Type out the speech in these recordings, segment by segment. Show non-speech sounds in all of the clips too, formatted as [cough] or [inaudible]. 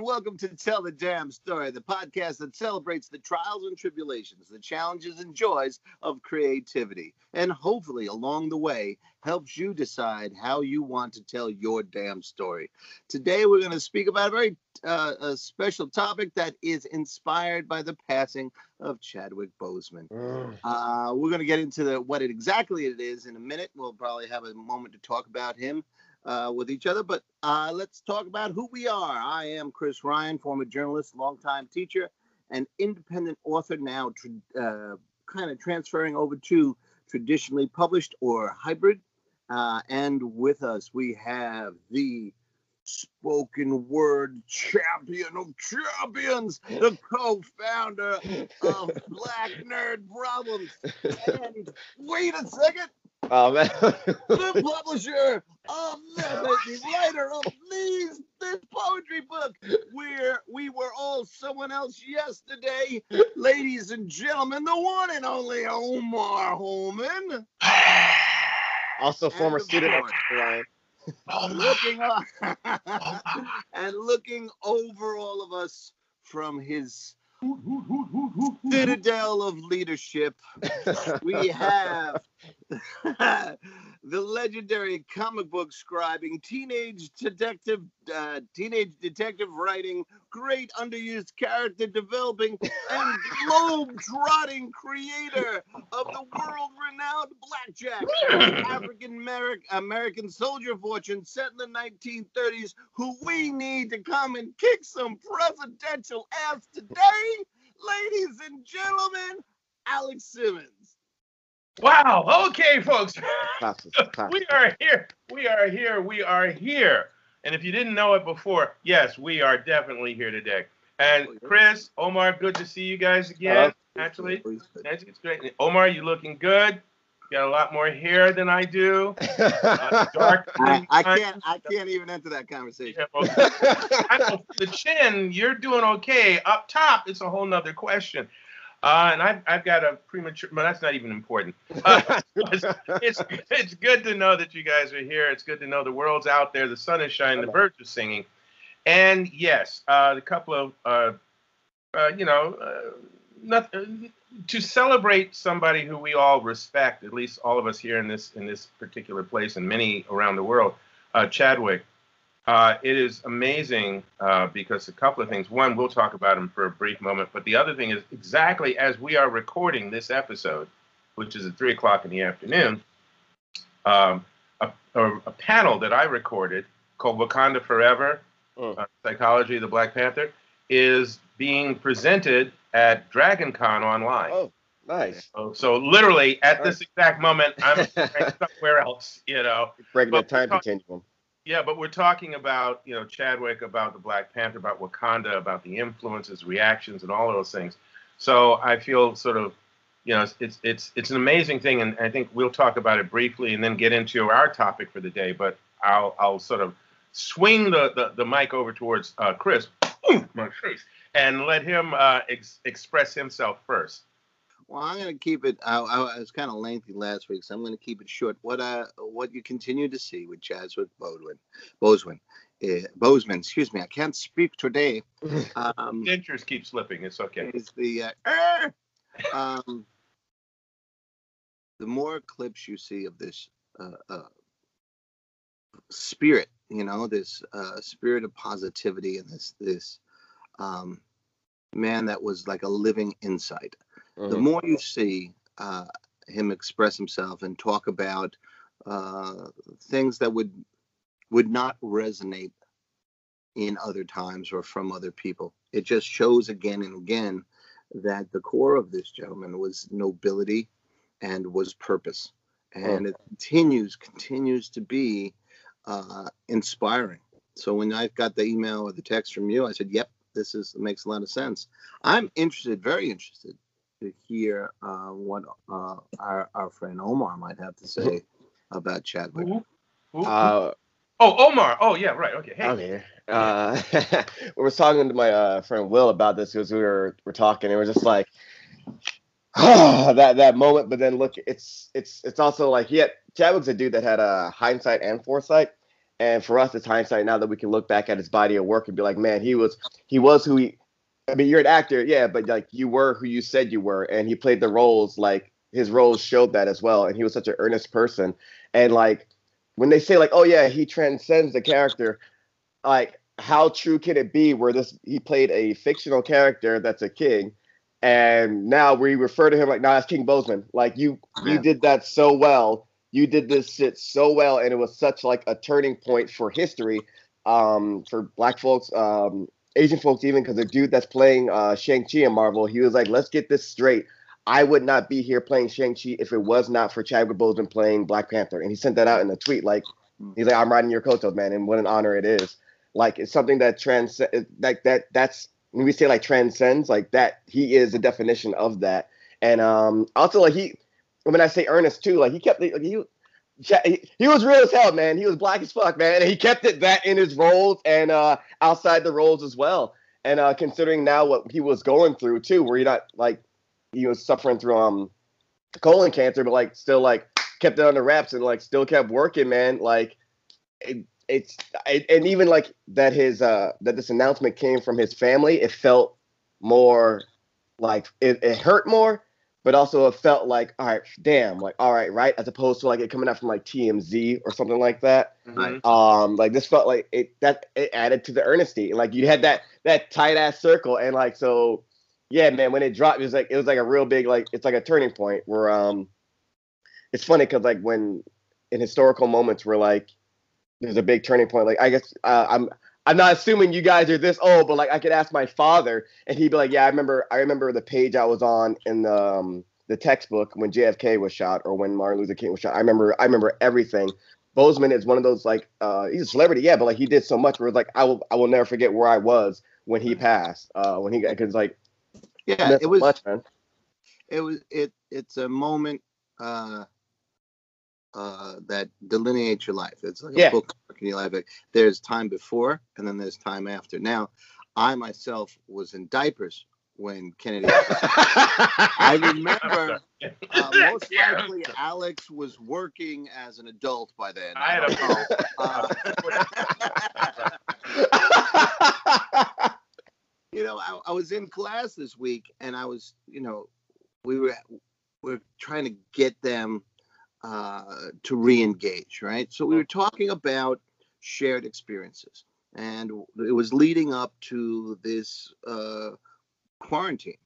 and welcome to Tell the Damn Story, the podcast that celebrates the trials and tribulations, the challenges and joys of creativity, and hopefully along the way helps you decide how you want to tell your damn story. Today, we're going to speak about a very uh, a special topic that is inspired by the passing of Chadwick Boseman. Mm. Uh, we're going to get into the, what it exactly it is in a minute. We'll probably have a moment to talk about him uh, with each other. But uh, let's talk about who we are. I am Chris Ryan, former journalist, longtime teacher, and independent author, now uh, kind of transferring over to traditionally published or hybrid. Uh, and with us, we have the spoken word champion of champions, the co-founder of Black Nerd Problems. And wait a second, Oh um, [laughs] man. the publisher of the writer of these this poetry book where we were all someone else yesterday ladies and gentlemen the one and only omar holman [sighs] also former student of Ryan. looking on, [laughs] and looking over all of us from his citadel of leadership. We have [laughs] the legendary comic book scribing, teenage detective, uh, teenage detective writing, great underused character developing, and [laughs] globe-trotting creator of the world-renowned Blackjack, African American soldier fortune set in the 1930s, who we need to come and kick some presidential ass today, ladies and gentlemen, Alex Simmons. Wow. Okay, folks. Classes, [laughs] classes. We are here. We are here. We are here. And if you didn't know it before, yes, we are definitely here today. And Chris, Omar, good to see you guys again. Actually, it's it's great. Omar, you looking good. You got a lot more hair than I do. [laughs] Uh, dark. I, I can't I can't even enter that conversation. Yeah, well, I know the chin, you're doing okay. Up top, it's a whole nother question. Uh, and I've, I've got a premature, but that's not even important. Uh, [laughs] it's, it's it's good to know that you guys are here. It's good to know the world's out there. The sun is shining. The birds are singing. And yes, uh, a couple of, uh, uh, you know, uh, not, to celebrate somebody who we all respect, at least all of us here in this in this particular place, and many around the world, uh, Chadwick. Uh, it is amazing uh, because a couple of things. One, we'll talk about them for a brief moment, but the other thing is exactly as we are recording this episode, which is at three o'clock in the afternoon, um, a, a, a panel that I recorded called Wakanda Forever Mm. uh, Psychology of the Black Panther is being presented at Dragon Con online. oh, nice. So, so literally at this exact moment, I'm [laughs] somewhere else, you know. Breaking the time continuum. Yeah, but we're talking about, you know, Chadwick, about the Black Panther, about Wakanda, about the influences, reactions, and all of those things. So I feel sort of, you know, it's it's it's, an amazing thing, and I think we'll talk about it briefly and then get into our topic for the day. But I'll I'll sort of swing the the, the mic over towards uh, Chris, [clears throat] my and let him uh, ex- express himself first. Well, I'm going to keep it. I, I, was kind of lengthy last week, so I'm going to keep it short. What uh, what you continue to see with Chadwick Boseman, Boseman, uh, Boseman, excuse me, I can't speak today. [laughs] Um, Dentures keep slipping. It's okay. is the uh, [laughs] um, the more clips you see of this uh, uh, spirit, you know, this uh, spirit of positivity and this this um, man that was like a living insight the Mhm. more you see uh, him express himself and talk about uh, things that would would not resonate in other times or from other people, it just shows again and again that the core of this gentleman was nobility and was purpose, and it continues continues to be uh, inspiring. So when I got the email or the text from you, I said, "Yep, this is makes a lot of sense." I'm interested, very interested to hear uh, what uh, our, our friend Omar might have to say about Chadwick. Who? Who? Uh, oh, Omar. Oh, yeah, right. Okay. Hey. I'm here. Uh, [laughs] we were talking to my uh, friend Will about this because we were we're talking and we're just like, oh, [sighs] that that moment. But then look, it's it's it's also like he had Chadwick's a dude that had a uh, hindsight and foresight, And for us, it's hindsight now that we can look back at his body of work and be like, man, he was he was who he. I mean, you're an actor, yeah, but like you were who you said you were, and he played the roles like his roles showed that as well. And he was such an earnest person. And like when they say like, oh yeah, he transcends the character, like how true can it be where this he played a fictional character that's a king, and now we refer to him like, nah, that's King Boseman. Like you you did that so well. You did this shit so well, and it was such like a turning point for history, um, for black folks, um, Asian folks even, because the dude that's playing uh Shang-Chi in Marvel, he was like, let's get this straight. I would not be here playing Shang-Chi if it was not for Chadwick Boseman playing Black Panther. And he sent that out in a tweet. Like, he's like, I'm riding your coattails, man. And what an honor it is. Like, it's something that trans like that that's when we say like transcends, like that he is the definition of that. And um also like he when I say earnest too, like he kept like, he he, was real as hell, man. He was black as fuck, man. And he kept it that in his roles and uh outside the roles as well. And uh considering now what he was going through too, where he not like he was suffering through um colon cancer, but like still like kept it under wraps and like still kept working, man. Like it, it's it, and even like that his uh that this announcement came from his family, it felt more like it, it hurt more, but also it felt like all right, damn, like all right, right, as opposed to like it coming out from like TMZ or something like that Mhm. um like this felt like it that it added to the earnesty like you had that that tight ass circle and like so yeah man when it dropped it was like it was like a real big like it's like a turning point where um it's funny because like when in historical moments where like there's a big turning point like i guess uh, i'm i'm not assuming you guys are this old but like i could ask my father and he'd be like yeah i remember i remember the page i was on in the um, the textbook when jfk was shot or when martin luther king was shot i remember i remember everything Boseman is one of those like uh he's a celebrity, yeah, but like he did so much where it's like I will I will never forget where I was when he passed. Uh when he got because like Yeah, it was much, it was it it's a moment uh uh that delineates your life. It's like a Yeah. bookmark in your life. There's time before and then there's time after. Now, I myself was in diapers when Kennedy. [laughs] I remember [laughs] uh, most likely Alex was working as an adult by then. I had a know. Uh, [laughs] you know, I, I was in class this week, and I was, you know, we were we are trying to get them uh, to re-engage, right? So we were talking about shared experiences, and it was leading up to this uh, quarantine,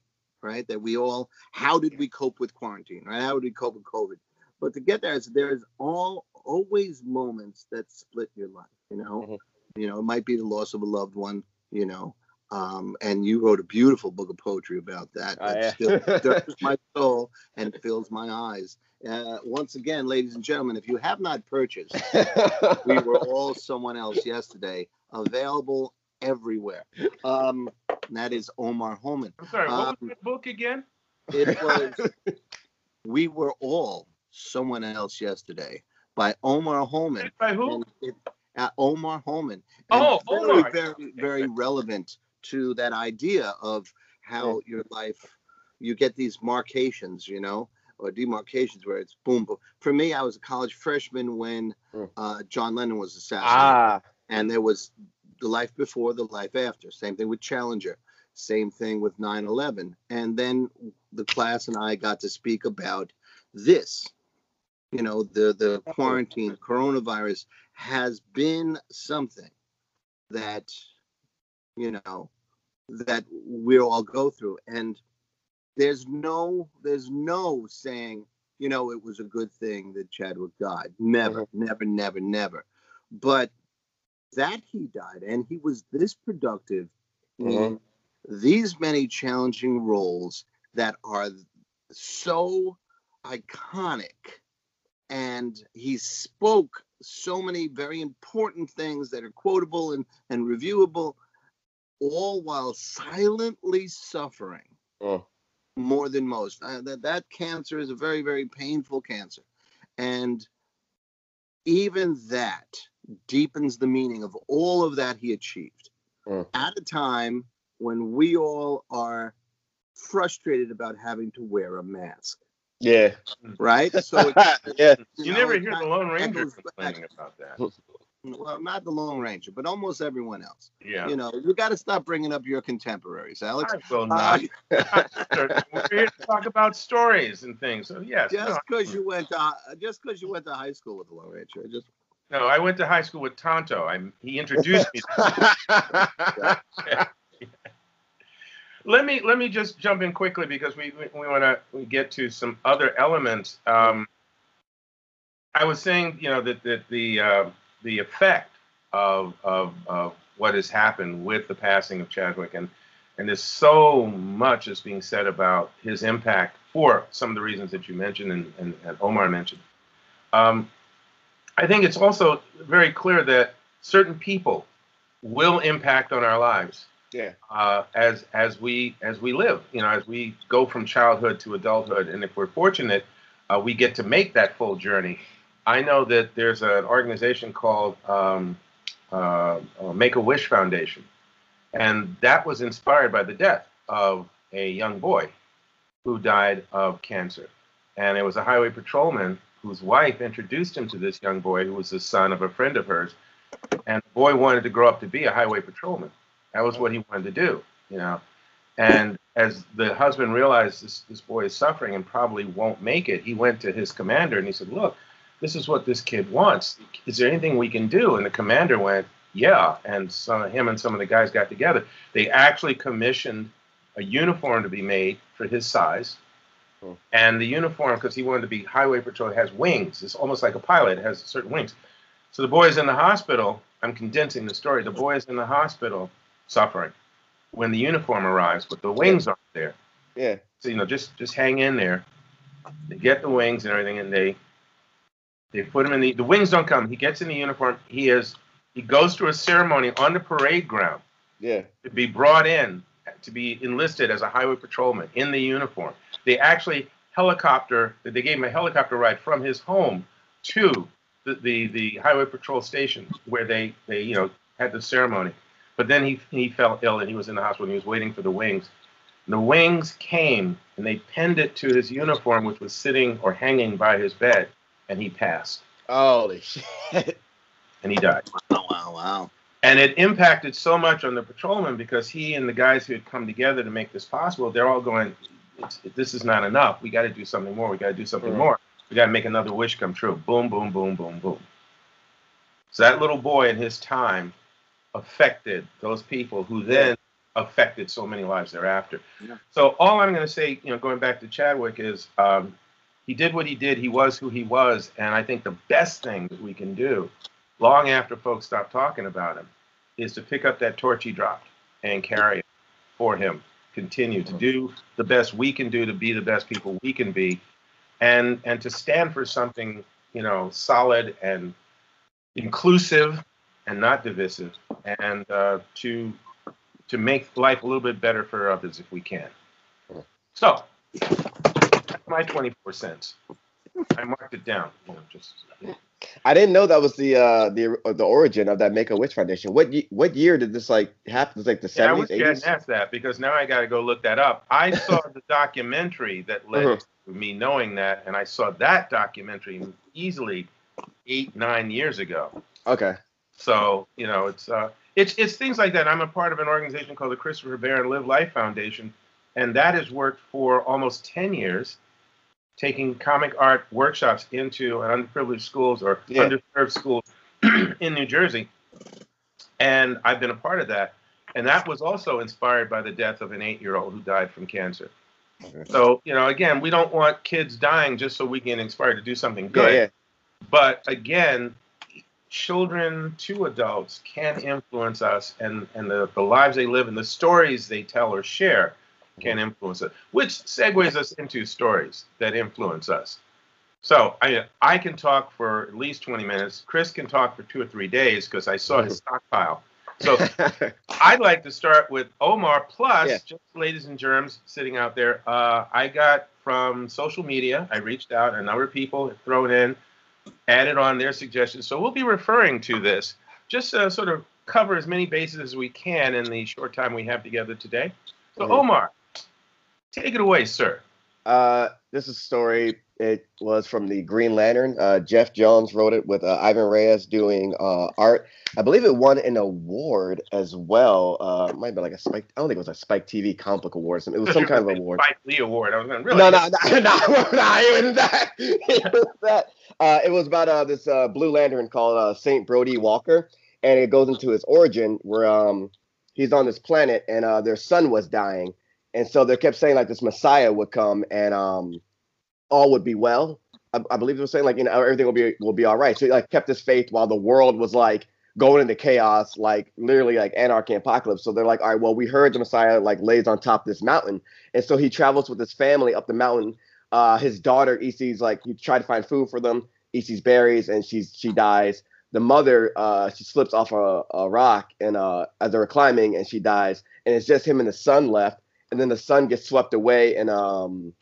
right? That we all, how did we cope with quarantine, right? How did we cope with COVID? But to get there, is there's all always moments that split your life, you know. Mhm. You know, it might be the loss of a loved one, you know. Um, and you wrote a beautiful book of poetry about that. Oh, that yeah. still [laughs] stirs my soul and fills my eyes. Uh, once again, ladies and gentlemen, if you have not purchased, [laughs] we were all someone else yesterday. Available everywhere. Um, that is Omar Holman. I'm sorry. What Um, was the book again? It [laughs] was We Were All Someone Else Yesterday by Omar Holman. By who? And it, uh, Omar Holman. Oh, very, Omar. Very, very relevant to that idea of how your life, you get these markations, you know, or demarcations where it's boom, boom. For me, I was a college freshman when Mm. uh, John Lennon was assassinated. Ah. And there was the life before the life after. Same thing with challenger. Same thing with 9-11 and then the class and i got to speak about this. You know the the quarantine coronavirus has been something that you know that we all go through. And there's no there's no saying you know it was a good thing that chadwick died. Never mm-hmm. never never never. But that he died and he was this productive in mm-hmm. these many challenging roles that are so iconic. And he spoke so many very important things that are quotable and, and reviewable all while silently suffering Mm. more than most uh, that, that cancer is a very very painful cancer and even that deepens the meaning of all of that he achieved Mm. at a time when we all are frustrated about having to wear a mask, yeah right? So, [laughs] it's, yeah You know, never hear the Lone Ranger complaining about that. [laughs] well, not the Lone Ranger, but almost everyone else. Yeah. You know, you got to stop bringing up your contemporaries, Alex. I will Uh, not. [laughs] [laughs] We're here to talk about stories and things. So yes. just no, because you went to just because you went to high school with the Lone Ranger, I just no, I went to high school with Tonto. I he introduced me. [laughs] let me let me just jump in quickly because we we, we want to get to some other elements. Um, I was saying, you know, that that the uh, the effect of, of of what has happened with the passing of Chadwick and and there's so much is being said about his impact for some of the reasons that you mentioned and, and, and Omar mentioned. Um, I think it's also very clear that certain people will impact on our lives yeah. uh, as as we as we live. You know, as we go from childhood to adulthood, and if we're fortunate, uh, we get to make that full journey. I know that there's an organization called um, uh, Make a Wish Foundation, and that was inspired by the death of a young boy who died of cancer, and it was a highway patrolman whose wife introduced him to this young boy who was the son of a friend of hers, and the boy wanted to grow up to be a highway patrolman. That was what he wanted to do, you know. And as the husband realized this, this boy is suffering and probably won't make it, he went to his commander and he said, Look, this is what this kid wants. Is there anything we can do? And the commander went, Yeah. And some him and some of the guys got together. They actually commissioned a uniform to be made for his size. Cool. And the uniform, because he wanted to be highway patrol, has wings. It's almost like a pilot, it has certain wings. So the boy is in the hospital. I'm condensing the story. The boy is in the hospital suffering when the uniform arrives, but the wings aren't there. Yeah. So you know, just just hang in there. They get the wings and everything, and they they put him in the the wings don't come. He gets in the uniform. He is he goes through a ceremony on the parade ground Yeah. to be brought in to be enlisted as a highway patrolman in the uniform. They actually helicopter. They gave him a helicopter ride from his home to the the, the highway patrol station where they they you know had the ceremony. But then he he fell ill and he was in the hospital. and He was waiting for the wings. The wings came and they pinned it to his uniform, which was sitting or hanging by his bed, and he passed Holy shit. and he died. [laughs] wow, wow, wow. And it impacted so much on the patrolman because he and the guys who had come together to make this possible, they're all going, this is not enough. We got to do something more. We got to do something Mhm. more. We got to make another wish come true. Boom, boom, boom, boom, boom. So that little boy in his time affected those people who then affected so many lives thereafter. Yeah. So all I'm going to say, you know, going back to Chadwick is um, he did what he did. He was who he was. And I think the best thing that we can do long after folks stop talking about him is to pick up that torch he dropped and carry it for him. Continue to do the best we can do to be the best people we can be, and and to stand for something you know solid and inclusive and not divisive, and uh, to to make life a little bit better for others if we can. So my 24 cents. I marked it down. You know, just I didn't know that was the uh the uh, the origin of that Make a Wish Foundation. What ye- what year did this like happen? It's like the Yeah, I was seventies, getting asked that because now I got to go look that up. I [laughs] saw the documentary that led Mhm. to me knowing that, and I saw that documentary easily eight, nine years ago. Okay. So you know, it's uh, it's it's things like that. I'm a part of an organization called the Christopher Barron Live Life Foundation, and that has worked for almost ten years, taking comic art workshops into underprivileged schools or Yeah. underserved schools [clears throat] in New Jersey, and I've been a part of that. And that was also inspired by the death of an eight-year-old who died from cancer. Okay. So you know, again, we don't want kids dying just so we can inspire to do something Yeah, good. yeah. But again, children to adults can influence us and, and the, the lives they live and the stories they tell or share can influence us, which segues us into stories that influence us. So I I can talk for at least 20 minutes. Chris can talk for two or three days because I saw his [laughs] stockpile. So I'd like to start with Omar. Plus, Yeah. just ladies and germs sitting out there, uh, I got from social media. I reached out, a number of people have thrown in, added on their suggestions. So we'll be referring to this. Just uh, sort of cover as many bases as we can in the short time we have together today. So. Omar, take it away, sir. Uh, this is a story. It was from the Green Lantern. Uh, Geoff Johns wrote it with uh, Ivan Reis doing uh, art. I believe it won an award as well. Uh, it might be like a Spike. I don't think it was a Spike TV comic book award. It was [laughs] some kind of award. Spike Lee Award. I was really? No, no, [laughs] no, no, was that. [laughs] It was that. Uh, it was about uh, this uh, Blue Lantern called uh, Saint Brody Walker, and it goes into his origin where um he's on this planet and uh, their son was dying, and so they kept saying like this Messiah would come and um all would be well. I, I believe they were saying like you know everything will be will be all right. So he like kept his faith while the world was like going into chaos, like literally like anarchy apocalypse. So they're like, all right, well, we heard the Messiah like lays on top of this mountain. And so he travels with his family up the mountain. Uh, his daughter, Isi's like, he tried to find food for them. Isi's berries and she's she dies. The mother, uh, she slips off a, a rock and uh, as they were climbing and she dies. And it's just him and the son left. And then the son gets swept away in um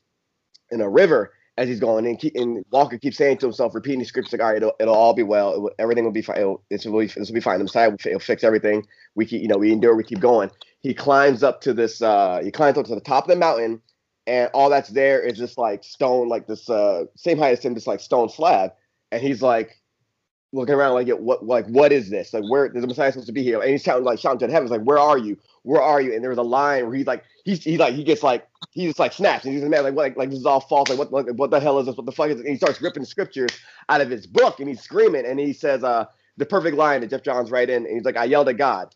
in a river as he's going and, keep, and Walker keeps saying to himself, repeating the scripts like, all right, it'll, it'll all be well. Will, everything will be fine. It'll, will be, this will be fine. The Messiah will, will fix everything. We keep, you know, we endure, we keep going. He climbs up to this, uh, he climbs up to the top of the mountain and all that's there is just like stone, like this, uh, same height as him, just like stone slab. And he's like, looking around like what like what is this like where the messiah supposed to be here and he's shouting like shouting to the heavens like where are you where are you? And there was a line where he's like he's, like he gets like he just like snaps and he's a man like what like, like this is all false like what like, what the hell is this? What the fuck is this? and he starts ripping scriptures out of his book and he's screaming and he says uh the perfect line that Geoff Johns right in and he's like I yelled at God.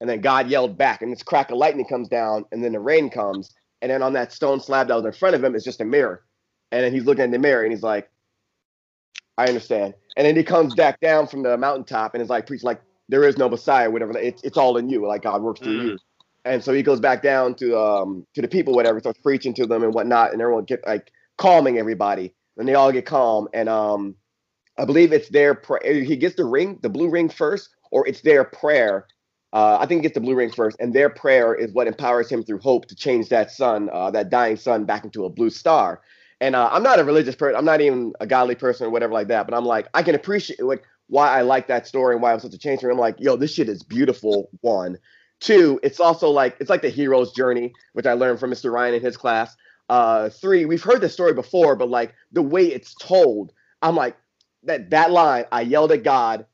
And then God yelled back and this crack of lightning comes down and then the rain comes. And then on that stone slab that was in front of him is just a mirror. And then he's looking in the mirror and he's like I understand. And then he comes back down from the mountaintop and is like preaching like there is no Messiah, whatever. It's it's all in you, like God works through Mhm. you. And so he goes back down to um to the people, whatever, starts preaching to them and whatnot, and everyone get like calming everybody, and they all get calm. And um, I believe it's their prayer. He gets the ring, the blue ring first, or it's their prayer. Uh, I think he gets the blue ring first, and their prayer is what empowers him through hope to change that sun, uh, that dying sun, back into a blue star. And uh, I'm not a religious person. I'm not even a godly person or whatever like that. But I'm like, I can appreciate like why I like that story and why I'm such a change. I'm like, yo, this shit is beautiful. One, two, it's also like it's like the hero's journey, which I learned from Mr. Ryan in his class. Uh, three, we've heard this story before, but like the way it's told, I'm like that that line. I yelled at God,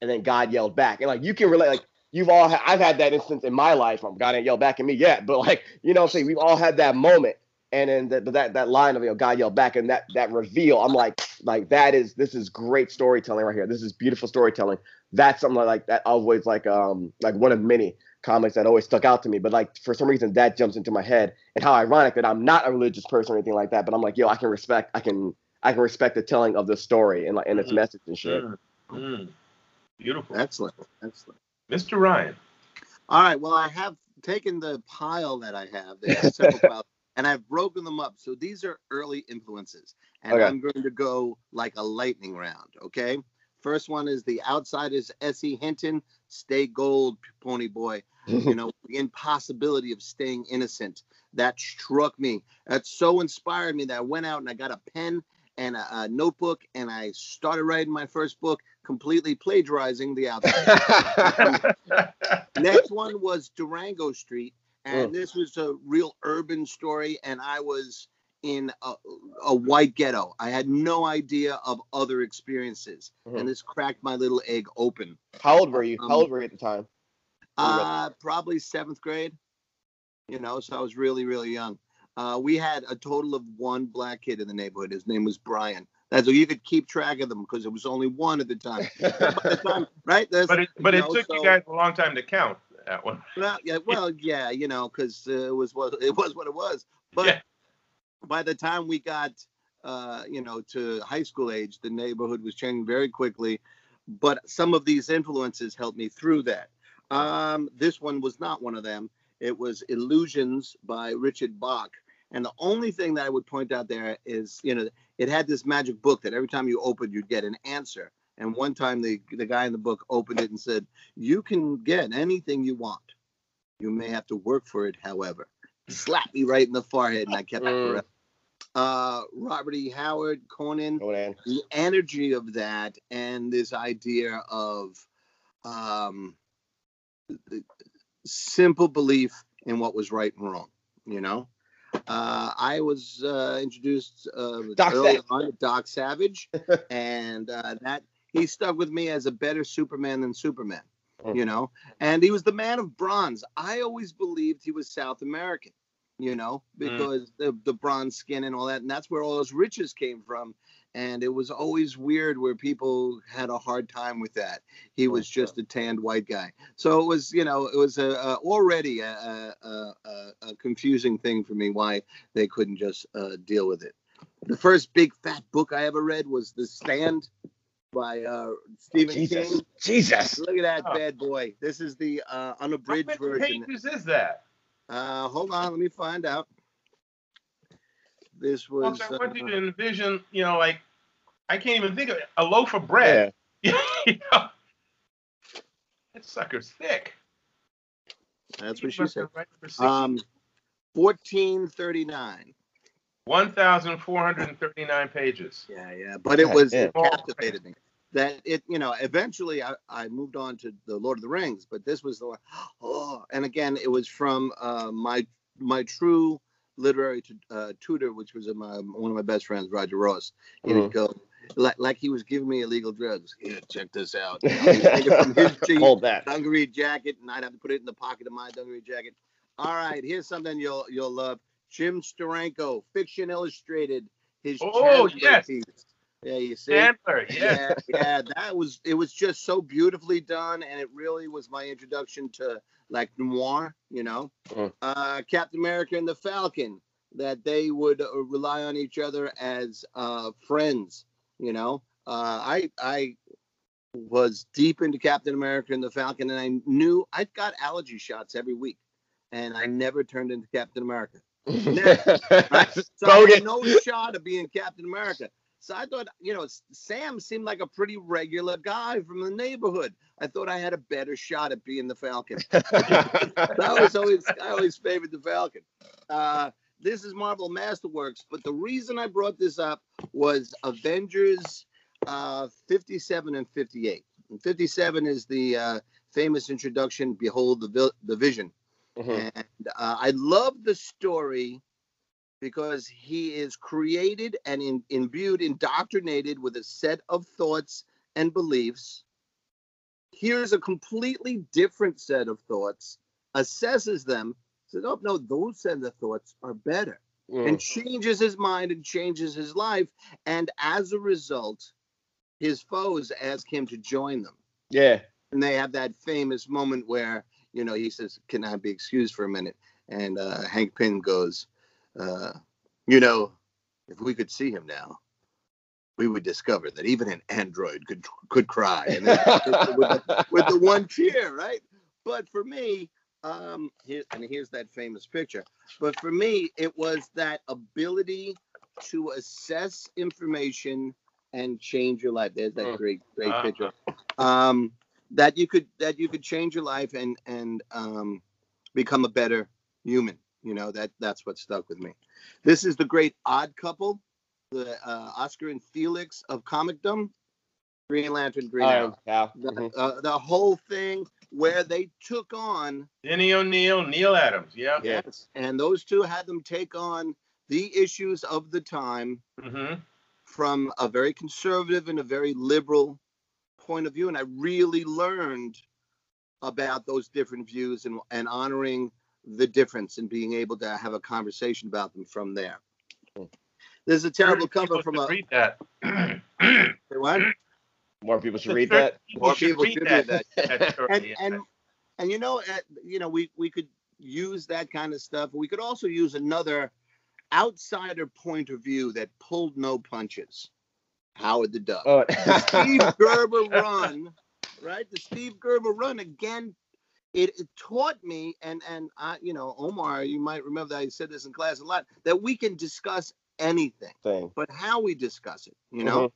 and then God yelled back, and like you can relate. Like you've all, ha- I've had that instance in my life. Um, God ain't yelled back at me yet, but like you know, what I'm saying we've all had that moment and then that that that line of you know God yelled back and that that reveal I'm like like that is this is great storytelling right here this is beautiful storytelling that's something like that always like um like one of many comics that always stuck out to me but like for some reason that jumps into my head and how ironic that I'm not a religious person or anything like that but I'm like yo I can respect I can I can respect the telling of the story and like and its Mhm. message and shit Mm. Mm. Beautiful. Excellent. Excellent. Mr. Ryan. All right. Well, I have taken the pile that I have. There's several piles, [laughs] and I've broken them up. So these are early influences, and Okay. I'm going to go like a lightning round. Okay. First one is the Outsiders. S.E. Hinton, Stay Gold, Pony Boy. You [laughs] know, the impossibility of staying innocent. That struck me. That so inspired me that I went out and I got a pen and a, a notebook and I started writing my first book, completely plagiarizing the [laughs] Outsiders. Next one was Durango Street, and this was a real urban story. And I was in a, a white ghetto. I had no idea of other experiences, Mhm. and this cracked my little egg open. how old were you Um, how old were you at the time Uh, probably seventh grade, you know, so I was really, really young. Uh, we had a total of one black kid in the neighborhood. His name was Brian. That's so you could keep track of them because it was only one at the time. The time [laughs] right? That's- But it, but it know, took so- you guys a long time to count that one. [laughs] Well, yeah, well, yeah, you know, because uh, it was what [laughs] it was what it was. But Yeah. by the time we got, uh, you know, to high school age, the neighborhood was changing very quickly. But some of these influences helped me through that. Um, this one was not one of them. It was Illusions by Richard Bach. And the only thing that I would point out there is, you know, it had this magic book that every time you opened, you'd get an answer. And one time the, the guy in the book opened it and said, You can get anything you want. You may have to work for it, however. Slapped me right in the forehead, and I kept it Mm. forever. Uh, Robert E. Howard, Conan, man. the energy of that, and this idea of um, the simple belief in what was right and wrong, you know? Uh, I was uh, introduced uh, Doc early Savage. on to Doc Savage, [laughs] and uh, that he stuck with me as a better Superman than Superman. Mm. You know, and he was the man of bronze. I always believed he was South American. You know, because the the bronze skin and all that, and that's where all those riches came from. And it was always weird where people had a hard time with that. He was just a tanned white guy. So it was, you know, it was a, a already a, a- a confusing thing for me why they couldn't just uh, deal with it. The first big fat book I ever read was The Stand by uh, Stephen Jesus. King. Jesus. Look at that Oh. bad boy. This is the uh, How unabridged many version. pages is that? Uh, hold on, let me find out. This Well, was. I want you to envision, you know, like I can't even think of it. A loaf of bread. Yeah. [laughs] you know? That sucker's thick. that's what she said. have read it for six- Um, 1439. 1,439 pages. Yeah, yeah, but it was damn. it captivated me. That it, you know, eventually I, I moved on to the Lord of the Rings, but this was the one [gasps] oh, and again, it was from uh, my my true literary tu- uh, tutor, which was my one of my best friends, Roger Ross. He would go like like he was giving me illegal drugs. Here, check this out. [laughs] You know, take it from his [laughs] cheek, Hold that. dungaree jacket, and I'd have to put it in the pocket of my dungaree jacket. All right, here's something you'll you'll love. Jim Steranko, Fiction Illustrated. His Oh, Chandler yes. piece. Yeah, you see. Chandler, yes. Yeah, yeah, that was it was just so beautifully done, and it really was my introduction to like noir, you know. Mm. Uh, Captain America and the Falcon, that they would uh, rely on each other as uh, friends, you know. Uh, I I was deep into Captain America and the Falcon, and I knew I got allergy shots every week, and I never turned into Captain America. Right? [laughs] So I had no shot of being Captain America. So I thought, you know, Sam seemed like a pretty regular guy from the neighborhood. I thought I had a better shot at being the Falcon. [laughs] I was always, I always favored the Falcon. Uh, this is Marvel Masterworks, but the reason I brought this up was Avengers uh, 57 and 58. And 57 is the uh, famous introduction, Behold the, the Vision. Mhm. And uh, I love the story because he is created and in, imbued, indoctrinated with a set of thoughts and beliefs. Here's a completely different set of thoughts, assesses them, says, Oh, no, those set of thoughts are better, Mm. and changes his mind and changes his life. And as a result, his foes ask him to join them Yeah. and they have that famous moment where you know he says can i be excused for a minute? And uh, hank pym goes uh, you know if we could see him now we would discover that even an android could could cry. And then, with, the, with the one tear right? But for me um here and here's that famous picture. But for me it was that ability to assess information and change your life. There's that Mm. great great Uh-huh. picture. Um that you could that you could change your life and and um become a better human you know that that's what stuck with me this is the great odd couple the uh, oscar and felix of comicdom green lantern green Iron arrow Cow. the, Mhm. uh, the whole thing where they took on Denny O'Neil, Neal Adams. Yeah. Yeah. yes and those two had them take on the issues of the time hmm from a very conservative and a very liberal point of view. And I really learned about those different views and, and honoring the difference and being able to have a conversation about them from there. There's a terrible cover from a read that. Say what? More people should read that. More people should read that and and and you know uh, you know we we could use that kind of stuff. We could also use another outsider point of view that pulled no punches. Howard the Duck. Oh. the Steve [laughs] Gerber run, right? The Steve Gerber run again. It, it taught me, and and I, you know, Omar, you might remember that I said this in class a lot, that we can discuss anything, thing. but how we discuss it, you know. Mhm.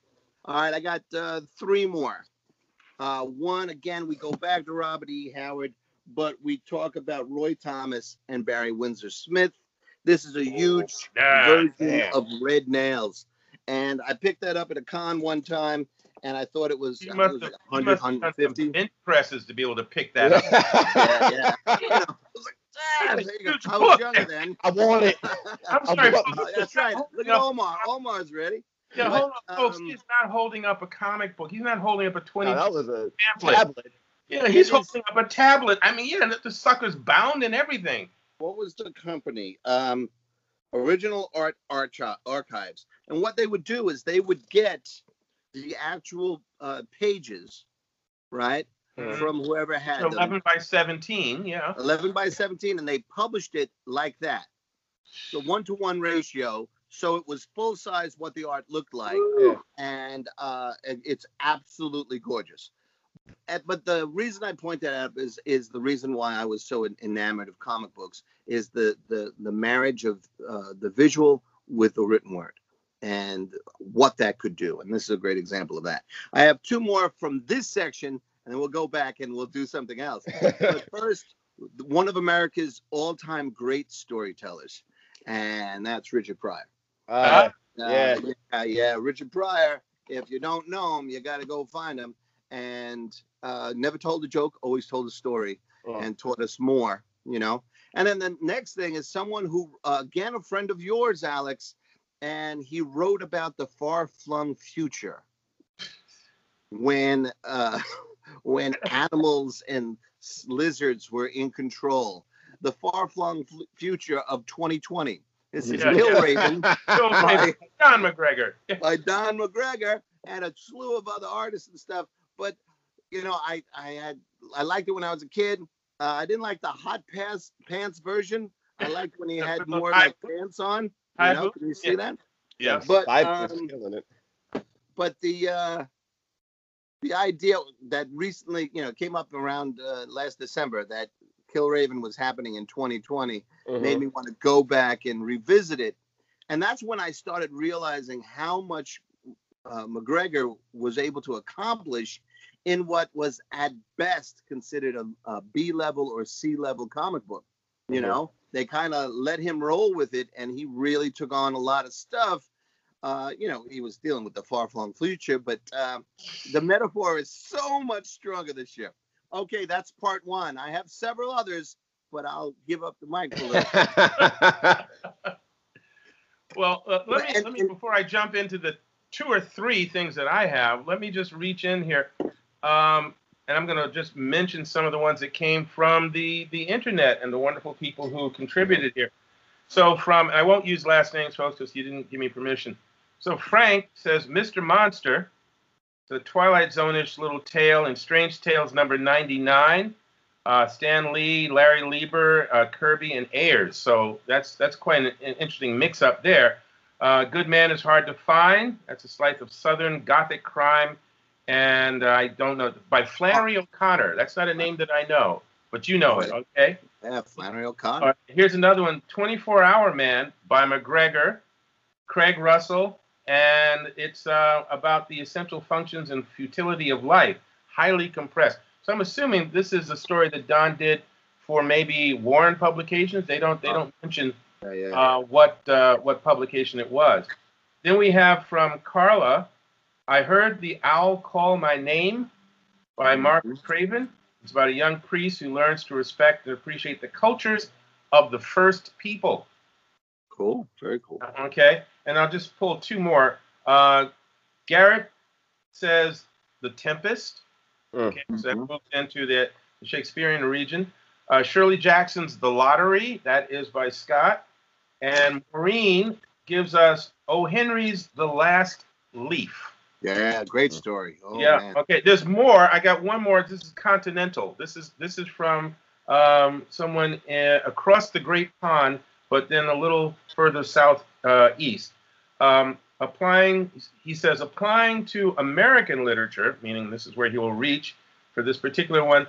All right, I got uh, three more. Uh, one again, we go back to Robert E. Howard, but we talk about Roy Thomas and Barry Windsor Smith. This is a huge Ah, version damn. of Red Nails. And I picked that up at a con one time, and I thought it was, You must think it have, was you 100, must have done 150. bench presses to be able to pick that up. Yeah, yeah. [laughs] You know, it was like, [laughs] Ah, It's there a you go. huge I was younger then. I want it. [laughs] I'm I'm sorry, folks, That's right. Look at Omar. Omar's ready. Yeah, But, hold on, folks. um, He's not holding up a comic book. He's not holding up a 20 No, that was a pamphlet. tablet. Yeah, he's It is- holding up a tablet. I mean, yeah, the sucker's bound and everything. What was the company? Um, Original Art Archives. And what they would do is they would get the actual uh, pages, right, Mhm. from whoever had them. 11 by 17, yeah. 11 by 17 and they published it like that the one-to-one ratio so it was full size what the art looked like Yeah. and uh it's absolutely gorgeous but the reason i point that out is is the reason why i was so enamored of comic books is the the the marriage of uh, the visual with the written word and what that could do and this is a great example of that i have two more from this section and then we'll go back and we'll do something else but [laughs] first, one of America's all-time great storytellers, and that's Richard Pryor. Uh, Uh, Yeah. yeah, yeah, Richard Pryor. If you don't know him, you got to go find him. And uh, never told a joke, always told a story, oh. and taught us more. You know. And then the next thing is someone who, uh, again, a friend of yours, Alex, and he wrote about the far-flung future when uh, [laughs] when animals and lizards were in control. The far-flung f- future of 2020. This is Yeah, yeah. Raven [laughs] by, John McGregor. by Don McGregor and a slew of other artists and stuff. But you know, I I had I liked it when I was a kid. Uh, I didn't like the hot pants pants version. I liked when he had [laughs] more like pants on. You High know, boots, can you see yeah. that? Yes. But Five was um, killing it. but the uh the idea that recently you know came up around uh, last december that Killraven was happening in 2020 made Mhm. me want to go back and revisit it and that's when i started realizing how much uh, mcgregor was able to accomplish in what was at best considered a, a b level or c level comic book you Mhm. know they kind of let him roll with it and he really took on a lot of stuff uh, you know, he was dealing with the far-flung future, but um, the metaphor is so much stronger this year. Okay, that's part one. I have several others, but I'll give up the mic for a little. [laughs] Well, uh, let me And- let me and- before I jump into the two or three things that I have, let me just reach in here, um, and I'm going to just mention some of the ones that came from the the internet and the wonderful people who contributed here. So from I won't use last names, folks, because you didn't give me permission. So Frank says, Mr. Monster, the Twilight Zone-ish little tale in Strange Tales number 99. Uh, Stan Lee, Larry Lieber, uh, Kirby, and Ayers. So that's that's quite an, an interesting mix-up there. Uh, Good Man is hard to find. That's a slice of Southern Gothic crime, and uh, I don't know by Flannery O'Connor. That's not a name that I know, but you know it, okay? Yeah, Flannery O'Connor. right, here's another one 24 Hour Man by McGregor, Craig Russell, and it's uh, about the essential functions and futility of life, highly compressed. So I'm assuming this is a story that Don did for maybe Warren Publications. They don't they don't mention Yeah, yeah. uh, what uh, what publication it was. Then we have from Carla, I heard the owl call my name by Mark Craven. It's about a young priest who learns to respect and appreciate the cultures of the first people. cool. Very cool. Okay, and I'll just pull two more. Uh, Garrett says The Tempest. Mm. Okay, so that Mhm. moves into the, the Shakespearean region. Uh, Shirley Jackson's The Lottery. That is by Scott. And Maureen gives us O. Henry's The Last Leaf. Yeah, great story. Oh yeah. man. Okay. There's more. I got one more. This is Continental. This is this is from um, someone uh, across the Great Pond, but then a little further south uh, east. Um, applying, he says, applying to American literature, meaning this is where he will reach for this particular one.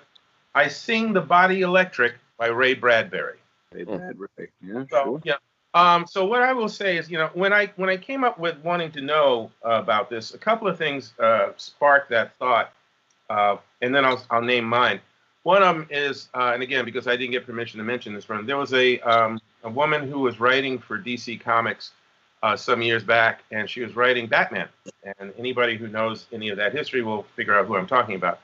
I sing the Body Electric by Ray Bradbury. Very bad, right. Yeah, So sure. yeah. Um, so what I will say is, you know, when I when I came up with wanting to know uh, about this, a couple of things uh, sparked that thought, uh, and then I'll I'll name mine. One of them is, uh, and again, because I didn't get permission to mention this one, there was a um, a woman who was writing for DC Comics uh, some years back, and she was writing Batman. And anybody who knows any of that history will figure out who I'm talking about.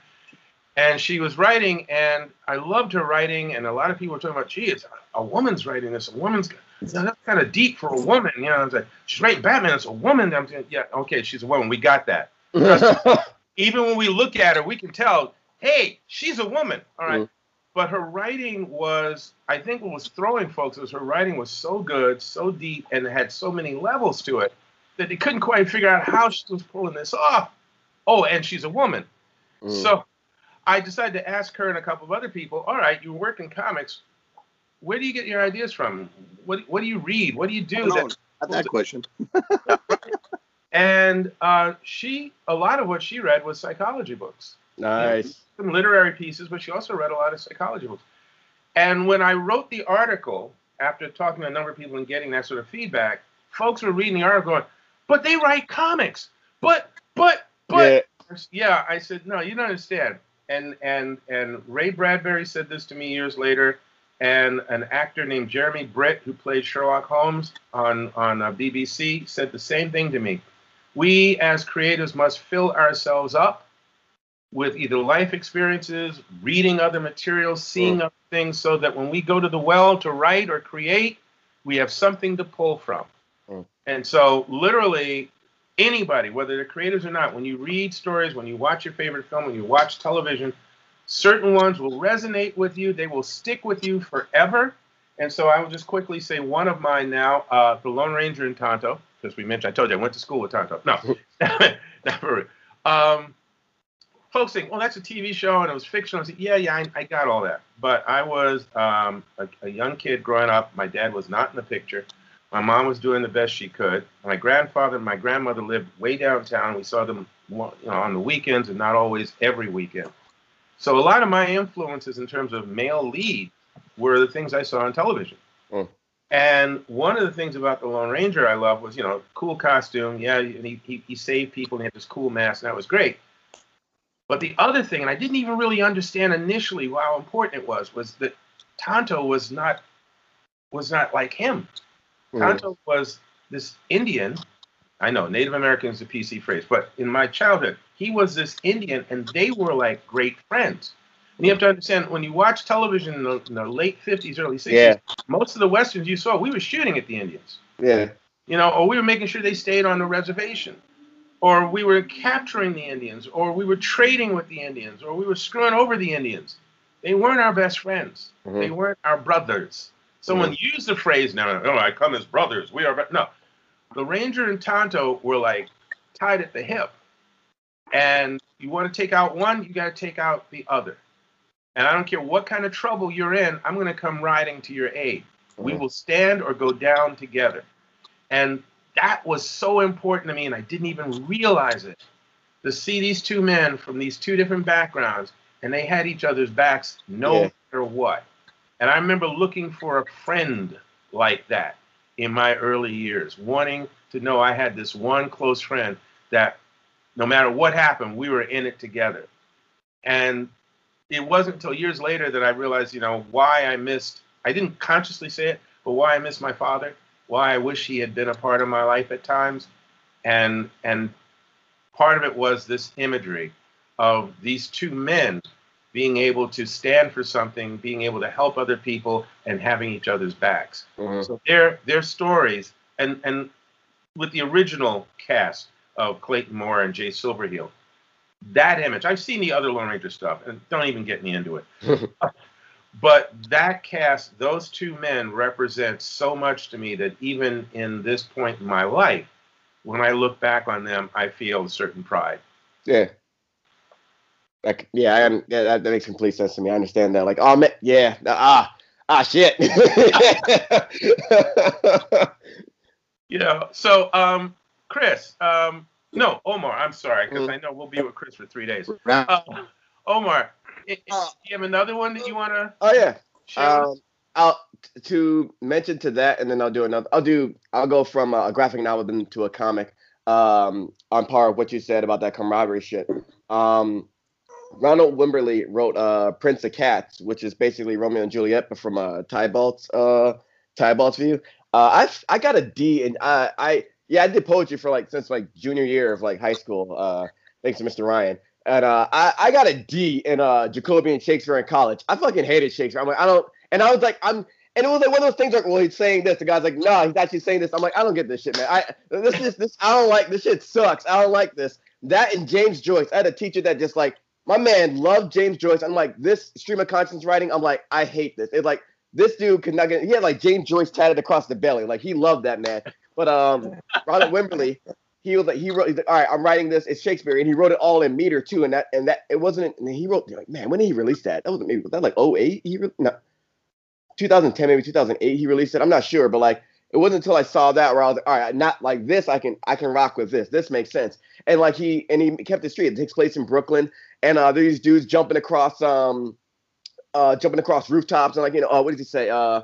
and she was writing, and I loved her writing, and a lot of people were talking about, gee, it's a, a woman's writing this, a woman's, you know, that's kind of deep for a woman, you know. I was like, she's writing Batman, it's a woman. I'm saying, yeah, okay, she's a woman, we got that. [laughs] Even when we look at her, we can tell, hey, she's a woman, all right. Mhm. But her writing was, I think, what was throwing folks was her writing was so good, so deep, and it had so many levels to it that they couldn't quite figure out how she was pulling this off. Oh, and she's a woman. Mm. So I decided to ask her and a couple of other people, all right, you work in comics. Where do you get your ideas from? What, what do you read? What do you do? That- that question. [laughs] and uh, she, a lot of what she read was psychology books, nice. some literary pieces, but she also read a lot of psychology books. And when I wrote the article, after talking to a number of people and getting that sort of feedback, folks were reading the article going, but they write comics. But, but, but. Yeah. yeah i said no you don't understand and and and ray bradbury said this to me years later and an actor named jeremy brett who played sherlock holmes on on uh, bbc said the same thing to me we as creators must fill ourselves up with either life experiences reading other materials seeing Mm. other things so that when we go to the well to write or create we have something to pull from Mm. and so literally anybody, whether they're creators or not, when you read stories, when you watch your favorite film, when you watch television, certain ones will resonate with you. They will stick with you forever. And so I will just quickly say one of mine now, uh, The Lone Ranger in Tonto, because we mentioned, I told you I went to school with Tonto. No, [laughs] [laughs] not for real. Um, folks think, well, that's a TV show and it was fictional. I said, yeah, yeah, I, I got all that. But I was um, a, a young kid growing up. My dad was not in the picture. My mom was doing the best she could. My grandfather and my grandmother lived way downtown. We saw them you know, on the weekends and not always every weekend. So a lot of my influences in terms of male lead were the things I saw on television. Mm. And one of the things about the Lone Ranger I love was, you know, cool costume. Yeah, and he, he, he saved people and he had this cool mask, and that was great. But the other thing, and I didn't even really understand initially how important it was, was that Tonto was not was not like him. Mm. Tonto was this Indian. I know Native American is a PC phrase, but in my childhood, he was this Indian, and they were like great friends. And you have to understand when you watch television in the, in the late 50s, early 60s, Yeah. most of the westerns you saw, we were shooting at the Indians, Yeah. you know, or we were making sure they stayed on the reservation, or we were capturing the Indians, or we were trading with the Indians, or we were screwing over the Indians. They weren't our best friends. Mhm. They weren't our brothers. Someone used the phrase now, oh, I come as brothers. We are, bro-" no. The Ranger and Tonto were like tied at the hip. And you want to take out one, you got to take out the other. And I don't care what kind of trouble you're in, I'm going to come riding to your aid. We will stand or go down together. And that was so important to me, and I didn't even realize it. To see these two men from these two different backgrounds, and they had each other's backs no Yeah. matter what. And I remember looking for a friend like that in my early years, wanting to know I had this one close friend that no matter what happened, we were in it together. And it wasn't until years later that I realized, you know, why I missed, I didn't consciously say it, but why I missed my father, why I wish he had been a part of my life at times. And, and part of it was this imagery of these two men being able to stand for something, being able to help other people, and having each other's backs. Mhm. So their their stories, and and with the original cast of Clayton Moore and Jay Silverheel, that image. I've seen the other Lone Ranger stuff, and don't even get me into it. [laughs] but that cast, those two men represent so much to me that even in this point in my life, when I look back on them, I feel a certain pride. Yeah. Like, yeah, I am. Yeah, that, that makes complete sense to me. I understand that. Like, oh man, yeah, ah, ah, shit. [laughs] [laughs] You know, so um, Chris, um, no, Omar, I'm sorry, because Mhm. I know we'll be with Chris for three days. Uh, Omar, Uh, do you have another one that you want to oh yeah. share? Um, I'll to mention to that, and then I'll do another. I'll do. I'll go from a graphic novel then to a comic. Um, on par with what you said about that camaraderie shit. Um, Ronald Wimberly wrote uh Prince of Cats, which is basically Romeo and Juliet, but from a Tybalt's uh Tybalt's view. Uh, I I got a D, and I I yeah I did poetry for like since like junior year of like high school. Uh, thanks to Mr. Ryan. And uh, I, I got a D in uh, Jacobean Shakespeare in college. I fucking hated Shakespeare. I'm like, I don't, and I was like, I'm, and it was like one of those things like, well, he's saying this. The guy's like, no, he's actually saying this. I'm like, I don't get this shit, man. I this is this. I don't like this shit. Sucks. I don't like this. That and James Joyce. I had a teacher that just like my man loved James Joyce. I'm like, this stream of conscience writing. I'm like, I hate this. It's like this dude could not get. He had like James Joyce tatted across the belly. Like he loved that man. But um, Ronald Wimberly, he was like, he wrote. Like, all right, I'm writing this. It's Shakespeare, and he wrote it all in meter too. And that and that it wasn't. And he wrote like, man, when did he release that? That wasn't maybe was that like 08? He re- no, 2010 maybe 2008. He released it. I'm not sure, but like it wasn't until I saw that where I was like, all right, not like this. I can I can rock with this. This makes sense. And like he and he kept it street. It takes place in Brooklyn, and uh, these dudes jumping across um uh jumping across rooftops and like you know uh, what did he say uh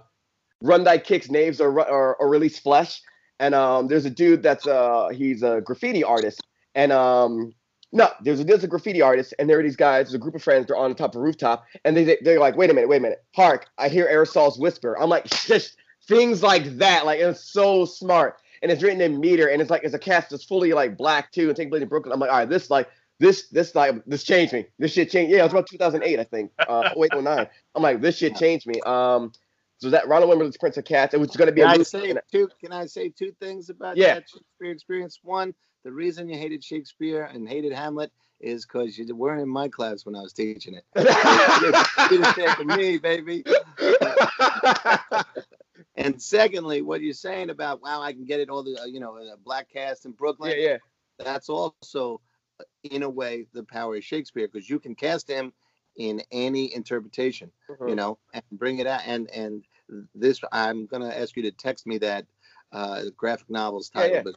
run thy kicks knaves or, or or release flesh. And um there's a dude that's uh he's a graffiti artist and um no, there's a, there's a graffiti artist, and there are these guys. There's a group of friends. They're on top of a rooftop, and they they're like, "Wait a minute, wait a minute, Hark! I hear aerosols whisper." I'm like, [laughs] "Just things like that." Like it's so smart, and it's written in meter, and it's like it's a cast that's fully like black too, and take place in Brooklyn. I'm like, all right, this like this this like this changed me. This shit changed. Yeah, it was about 2008, I think. Uh, 08, 09. I'm like, this shit changed me. Um, so that Ronald Wimberly's Prince of Cats. It was going to be Can a I say two? Can I say two things about Yeah. that Shakespeare experience? One, the reason you hated Shakespeare and hated Hamlet is because you weren't in my class when I was teaching it. [laughs] you didn't take me, baby. [laughs] And secondly, what you're saying about wow, I can get it all the uh, you know uh, black cast in Brooklyn. yeah, yeah. That's also, uh, in a way, the power of Shakespeare because you can cast him in any interpretation. Mhm. you know, and bring it out. And and this, I'm gonna ask you to text me that uh, graphic novels title. yeah. But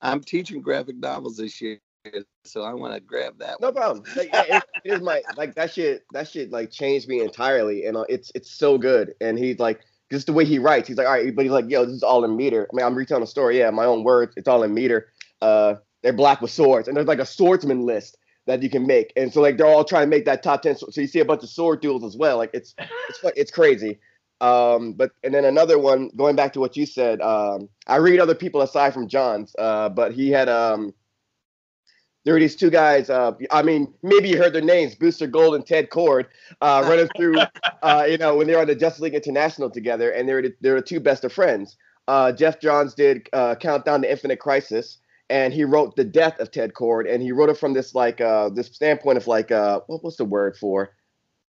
I'm teaching graphic novels this year, so I want to grab that. No one. problem. Like, yeah, it, it is my like that shit. That shit like changed me entirely, and uh, it's it's so good. And he's like just the way he writes. He's like, all right, but he's like, yo, this is all in meter. I mean, I'm retelling a story. Yeah, my own words. It's all in meter. Uh, they're black with swords, and there's like a swordsman list that you can make. And so like they're all trying to make that top ten. So, so you see a bunch of sword duels as well. Like it's it's it's crazy. Um, but and then another one going back to what you said. Um, I read other people aside from John's. Uh, but he had um there were these two guys. Uh, I mean, maybe you heard their names, Booster Gold and Ted Kord, uh, running through. [laughs] Uh, you know, when they were on the Justice League International together, and they were the, they were the two best of friends. Uh, Geoff Johns did uh, Countdown to Infinite Crisis, and he wrote the death of Ted Kord, and he wrote it from this like uh, this standpoint of like uh, what was the word for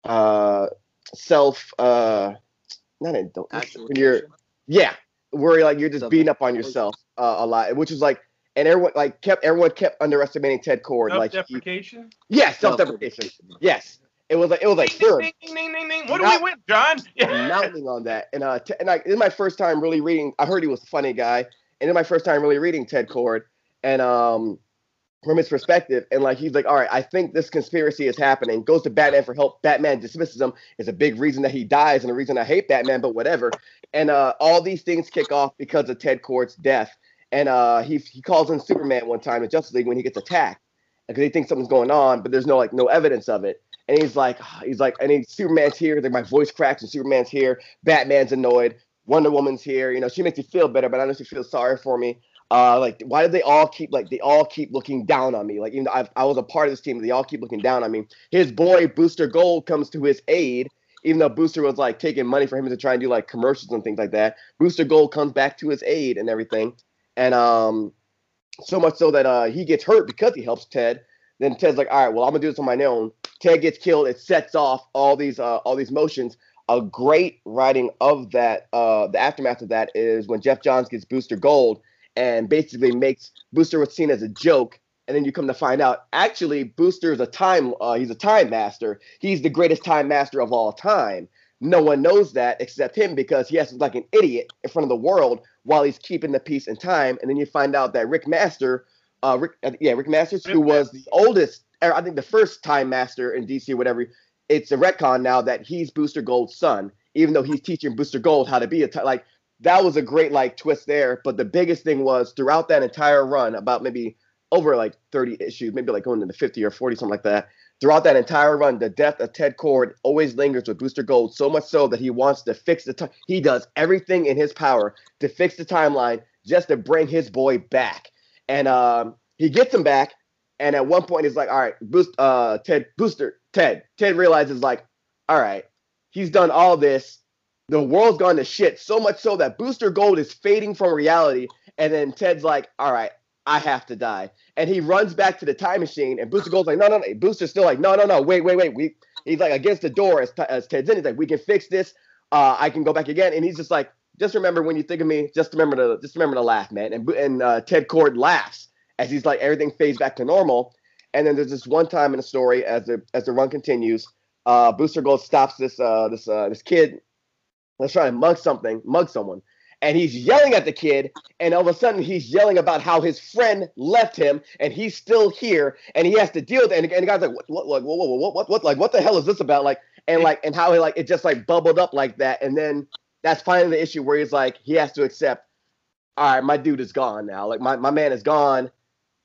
uh, self uh, not in, don't, when you're yeah, where like you're just beating up on yourself uh, a lot, which is like, and everyone like kept everyone kept underestimating Ted Kord. Like, he, Self-deprecation. yeah, self-deprecation. Yes, it was like it was like Ding, ding, ding, ding, ding, ding. What do we win, John? [laughs] mounting on that, and uh, t- and I, this is my first time really reading. I heard he was a funny guy, and it's my first time really reading Ted Kord, and um, from his perspective, and like he's like, all right, I think this conspiracy is happening. Goes to Batman for help. Batman dismisses him. Is a big reason that he dies, and a reason I hate Batman, but whatever. And uh, all these things kick off because of Ted Kord's death. And uh, he he calls in Superman one time in Justice League when he gets attacked because he thinks something's going on, but there's no like no evidence of it. And he's like, [sighs] he's like, and he, Superman's here. Like my voice cracks, and Superman's here. Batman's annoyed. Wonder Woman's here. You know, she makes you feel better, but I know she feels sorry for me. Uh, like, why did they all keep like they all keep looking down on me? Like, even though I've, I was a part of this team, they all keep looking down on me. His boy Booster Gold comes to his aid, even though Booster was like taking money for him to try and do like commercials and things like that. Booster Gold comes back to his aid and everything, and um, so much so that uh he gets hurt because he helps Ted. Then Ted's like, all right, well I'm gonna do this on my own. Ted gets killed. It sets off all these uh all these motions. A great writing of that, uh, the aftermath of that is when Geoff Johns gets Booster Gold and basically makes Booster what's seen as a joke. And then you come to find out, actually, Booster is a time, uh, he's a time master. He's the greatest time master of all time. No one knows that except him because he look like an idiot in front of the world while he's keeping the peace and time. And then you find out that Rick Master, uh, Rick, uh, yeah, Rick Masters, who was the oldest, or I think the first time master in DC, or whatever. It's a retcon now that he's Booster Gold's son, even though he's teaching Booster Gold how to be a like that was a great like twist there. But the biggest thing was throughout that entire run, about maybe over like 30 issues, maybe like going into 50 or 40, something like that. Throughout that entire run, the death of Ted Kord always lingers with Booster Gold, so much so that he wants to fix the time. He does everything in his power to fix the timeline just to bring his boy back. And um, he gets him back, And at one point, he's like, all right, boost, uh, Ted, Booster, Ted. Ted realizes, like, all right, he's done all this. The world's gone to shit, so much so that Booster Gold is fading from reality. And then Ted's like, all right, I have to die. And he runs back to the time machine, and Booster Gold's like, no, no, no. Booster's still like, no, no, no, wait, wait, wait. We, he's like against the door as, as Ted's in. He's like, we can fix this. Uh, I can go back again. And he's just like, just remember when you think of me, just remember to just remember to laugh, man. And and uh, Ted Kord laughs as he's like everything fades back to normal. And then there's this one time in the story as the as the run continues, uh, Booster Gold stops this uh, this uh, this kid that's trying to mug something, mug someone, and he's yelling at the kid. And all of a sudden, he's yelling about how his friend left him, and he's still here, and he has to deal with it. And, and the guy's like, what, what, what, what, what, what, like, what the hell is this about? Like, and like, and how he like it just like bubbled up like that, and then that's finally the issue where he's like, he has to accept, all right, my dude is gone now. Like my, my man is gone.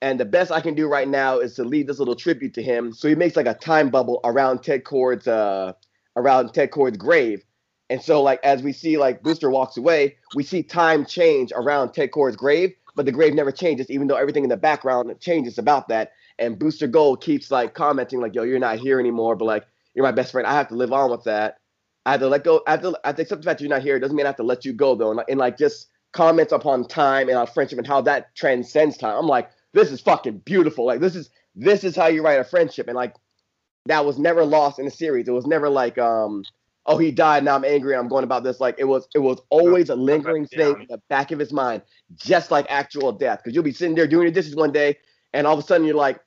And the best I can do right now is to leave this little tribute to him. So he makes like a time bubble around Ted Kord's uh around Ted Kord's grave. And so like as we see like Booster walks away, we see time change around Ted Kord's grave, but the grave never changes, even though everything in the background changes about that. And Booster Gold keeps like commenting like, "Yo, you're not here anymore," but like, "You're my best friend. I have to live on with that." I have to let go. I have to, I have to accept the fact you're not here. It doesn't mean I have to let you go though. And, and like just comments upon time and our friendship and how that transcends time. I'm like, this is fucking beautiful. Like this is this is how you write a friendship. And like that was never lost in the series. It was never like um oh he died now I'm angry I'm going about this. Like it was it was always a lingering thing in the back of his mind, just like actual death. Because you'll be sitting there doing your dishes one day, and all of a sudden you're like,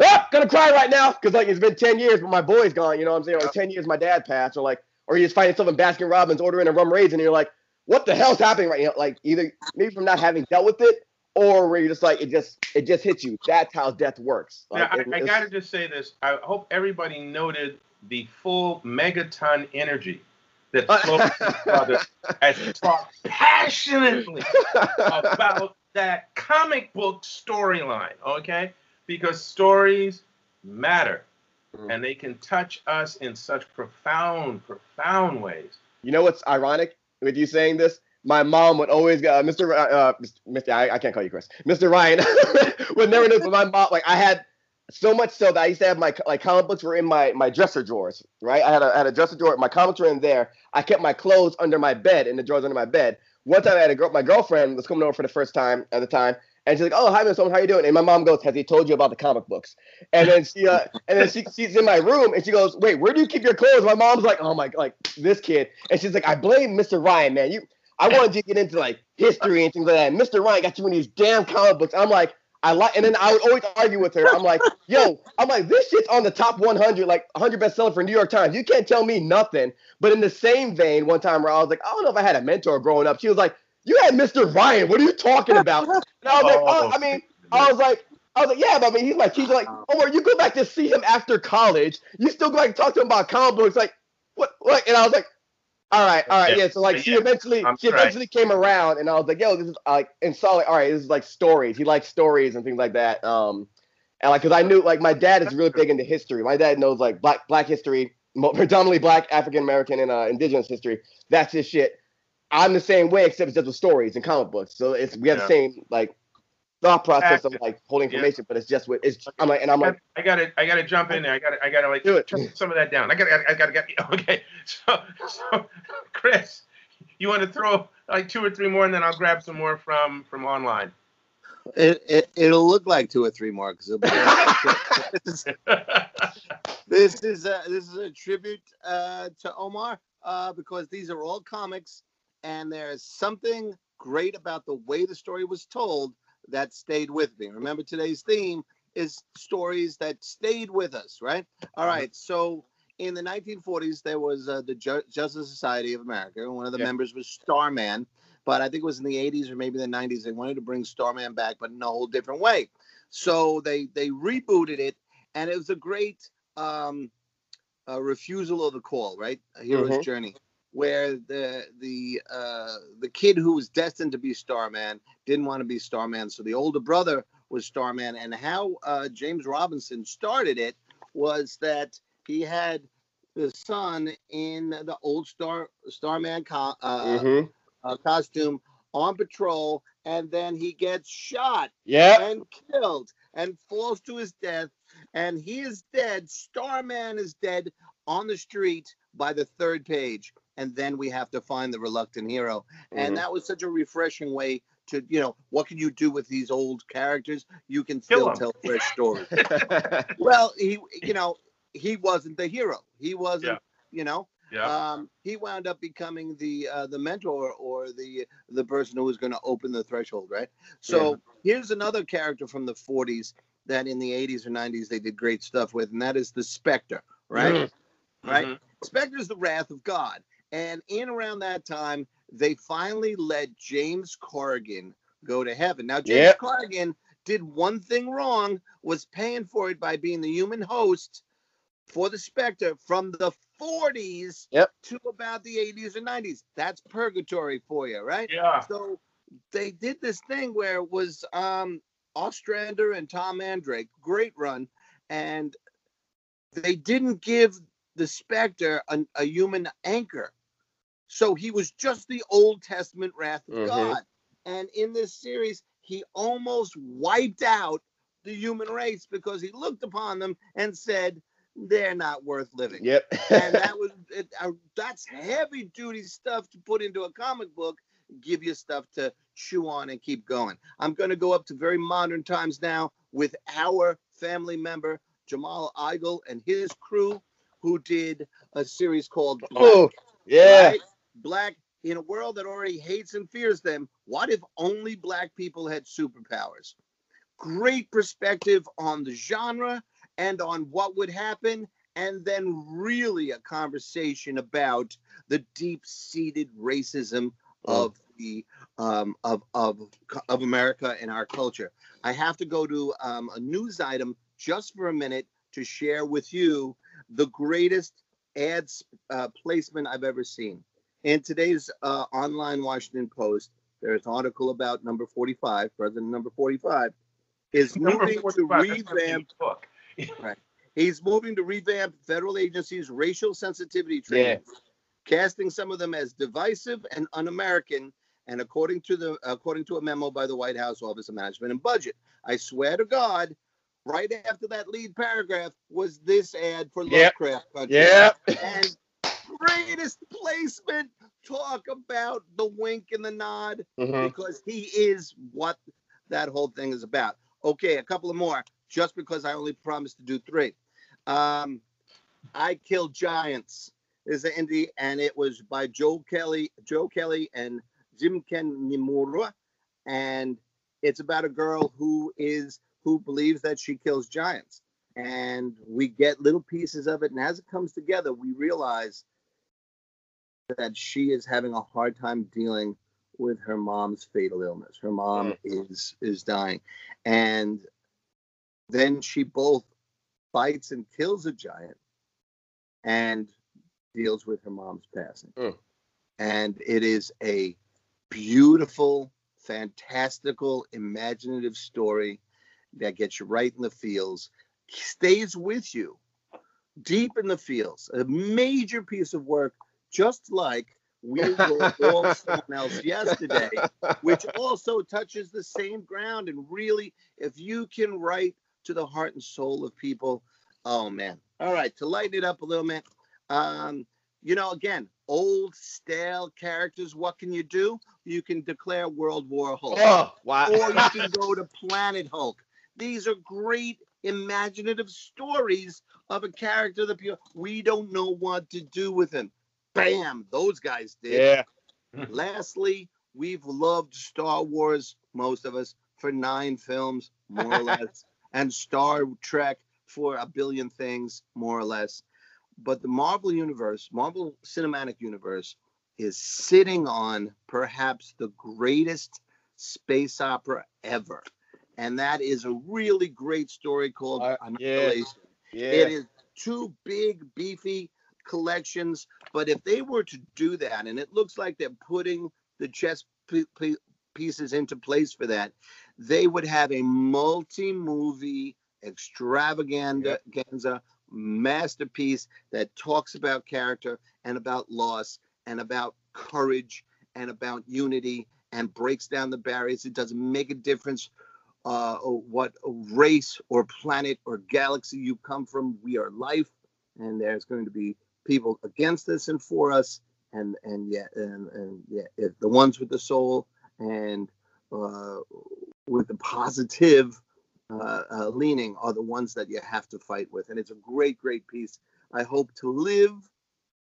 ah, gonna cry right now because like it's been 10 years, but my boy's gone. You know what I'm saying? Or 10 years my dad passed, or like or you just find yourself in Baskin Robbins ordering a rum raisin, and you're like, what the hell's happening right now? Like either maybe from not having dealt with it, or where you're just like it just it just hits you. That's how death works. Like, now, I, I gotta just say this. I hope everybody noted the full megaton energy that brother has talked passionately about that comic book storyline. Okay, because stories matter mm. and they can touch us in such profound, profound ways. You know what's ironic with you saying this? My mom would always go, uh, Mr. Uh, Mr. I, I, can't call you Chris. Mr. Ryan [laughs] would never know. But my mom, like, I had so much so that I used to have my like comic books were in my my dresser drawers, right? I had a I had a dresser drawer. My comics were in there. I kept my clothes under my bed in the drawers under my bed. One time I had a girl, my girlfriend was coming over for the first time at the time, and she's like, "Oh, hi, Miss Holmes, how you doing?" And my mom goes, "Has he told you about the comic books?" And then she, uh, and then she, she's in my room, and she goes, "Wait, where do you keep your clothes?" My mom's like, "Oh my, like this kid," and she's like, "I blame Mr. Ryan, man. You, I wanted you to get into like history and things like that. And Mr. Ryan got you in these damn comic books." I'm like, I like, and then I would always argue with her. I'm like, "Yo, I'm like, this shit's on the top 100, like 100 bestseller for New York Times. You can't tell me nothing." But in the same vein, one time where I was like, "I don't know if I had a mentor growing up," she was like. You had Mr. Ryan. What are you talking about? And I was like, oh, I mean, I was like, I was like, yeah, but I mean, he's like, he's like, oh, you go back to see him after college. You still go back and talk to him about comic books. Like, what? What? And I was like, all right, all right, yeah. So like, she eventually, she eventually came around, and I was like, yo, this is like, and saw like, all right, this is like stories. He likes stories and things like that. Um, and like, cause I knew like my dad is really big into history. My dad knows like black black history, [laughs] predominantly black African American and uh, indigenous history. That's his shit. I'm the same way, except it's just with stories and comic books. So it's we have yeah. the same like thought process of like holding information, yeah. but it's just with it's. I'm like, and I'm like, I gotta, I gotta jump in there. I gotta, I gotta like do it. turn some of that down. I gotta, I gotta get. [laughs] Okay, so, so, Chris, you want to throw like two or three more, and then I'll grab some more from from online. It, it it'll look like two or three more because [laughs] this is this is a, this is a tribute uh, to Omar uh, because these are all comics, and there's something great about the way the story was told that stayed with me. Remember, today's theme is stories that stayed with us, right? All uh-huh. So in the 1940s, there was uh, the Ju- Justice Society of America. One of the yeah. members was Starman. But I think it was in the 80s or maybe the 90s. They wanted to bring Starman back, but in a whole different way. So they they rebooted it, and it was a great um, a refusal of the call, right? A hero's mm-hmm. journey where the the uh, the kid who was destined to be Starman didn't want to be Starman, so the older brother was Starman. And how uh, James Robinson started it was that he had the son in the old Star Starman co- uh, mm-hmm. Uh, costume on patrol, and then he gets shot yeah. and killed. and falls to his death, and he is dead. Starman is dead on the street by the third page, and then we have to find the reluctant hero. And Mhm. that was such a refreshing way to, you know, what can you do with these old characters? You can still tell fresh stories. [laughs] well, he, you know, he wasn't the hero. He wasn't, Yeah. you know, Yeah. um, he wound up becoming the uh, the mentor or the the person who was going to open the threshold, right? So here's another character from the 40s that in the 80s or 90s they did great stuff with, and that is the Spectre, right? Mhm. Right. Mhm. Spectre is the wrath of God, and in around that time they finally let James Corrigan go to heaven. Now James Yep. Corrigan did one thing wrong, was paying for it by being the human host for the Spectre from the 40s Yep. to about the 80s or 90s. That's purgatory for you, right? Yeah. So they did this thing where it was um Ostrander and Tom Mandrake, great run, and they didn't give the Spectre a, a human anchor. So he was just the Old Testament wrath of Mhm. God. And in this series, he almost wiped out the human race because he looked upon them and said, they're not worth living Yep. and that [laughs] was it, uh, that's heavy duty stuff to put into a comic book give you stuff to chew on and keep going i'm going to go up to very modern times now with our family member jamal Igle and his crew who did a series called black, oh, yeah. right? Black in a world that already hates and fears them what if only black people had superpowers great perspective on the genre and on what would happen and then really a conversation about the deep-seated racism Oh. of the um, of of of America and our culture. I have to go to um, a news item just for a minute to share with you the greatest ads uh, placement I've ever seen. In today's uh, online Washington Post, there's an article about number 45, President number 45, is [laughs] Number moving to 45, gonna revamp book. [laughs] He's moving to revamp federal agencies' racial sensitivity training, casting some of them as divisive and un-American. And according to the according to a memo by the White House Office of Management and Budget, I swear to God, right after that lead paragraph was this ad for Yep. Lovecraft Country. Yeah. And greatest placement. Talk about the wink and the nod Mhm. because he is what that whole thing is about. Okay, a couple of more, just because I only promised to do three. Um, I Killed Giants is an indie, and it was by Joe Kelly, Joe Kelly, and Jim Ken Niimura, and it's about a girl who is who believes that she kills giants, and we get little pieces of it, and as it comes together, we realize that she is having a hard time dealing with her mom's fatal illness. Her mom is is dying, and then she both fights and kills a giant, and deals with her mom's passing. Mm. And it is a beautiful, fantastical, imaginative story that gets you right in the feels, stays with you deep in the feels. A major piece of work, just like we were all someone else yesterday, which also touches the same ground. And really, if you can write to the heart and soul of people, oh man. All right, to lighten it up a little bit, um, you know, again, old stale characters. What can you do? You can declare World War Hulk Oh, wow. or you [laughs] can go to Planet Hulk. These are great imaginative stories of a character that people, we don't know what to do with him. Bam, those guys did. yeah. [laughs] Lastly, we've loved Star Wars, most of us, for nine films, more or [laughs] less, and Star Trek for a billion things, more or less. But the Marvel Universe, Marvel Cinematic Universe, is sitting on perhaps the greatest space opera ever. And that is a really great story called Uh, yeah. Annihilation. Yeah. It is two big, beefy collections. But if they were to do that, and it looks like they're putting the chess pieces into place for that, they would have a multi movie extravaganza masterpiece that talks about character and about loss and about courage and about unity and breaks down the barriers. It doesn't make a difference uh, what race or planet or galaxy you come from. We are life, and there's going to be people against us and for us, and and yeah, and, and yeah, the ones with the soul and uh, with the positive uh, uh, leaning are the ones that you have to fight with. And it's a great, great piece. I hope to live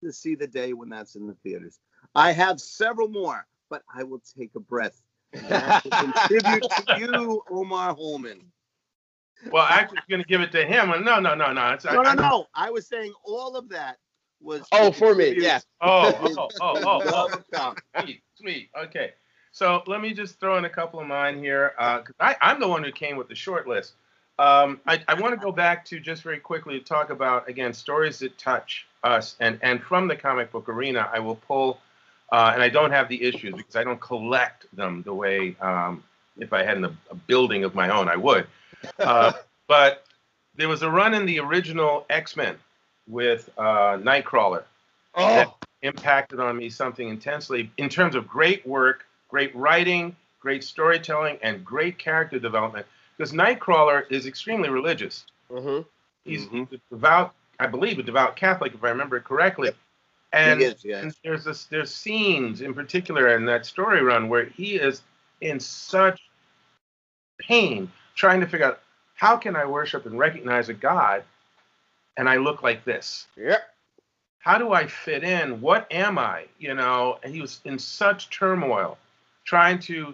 to see the day when that's in the theaters. I have several more, but I will take a breath. To [laughs] contribute to you, Omar Holman. Well, i actually, going to give it to him. No, no, no, no. It's, no, I, no, no. I was saying all of that was. Oh, for me, yeah. [laughs] Oh, oh, oh, oh, oh. Sweet, sweet. Okay. So let me just throw in a couple of mine here. Uh, I, I'm the one who came with the short list. Um, I, I want to go back to just very quickly to talk about again stories that touch us, and and from the comic book arena, I will pull, uh, and I don't have the issues because I don't collect them the way um, if I had a, a, building of my own, I would. Uh, [laughs] but there was a run in the original X Men with uh, Nightcrawler oh. that impacted on me something intensely in terms of great work great writing, great storytelling, and great character development. Because Nightcrawler is extremely religious. Mm-hmm. He's mm-hmm. devout, I believe, a devout Catholic, if I remember correctly. Yep. And, is, yes. and, there's this, there's scenes in particular in that story run where he is in such pain trying to figure out how can I worship and recognize a God and I look like this. Yep. How do I fit in? What am I? You know, and he was in such turmoil trying to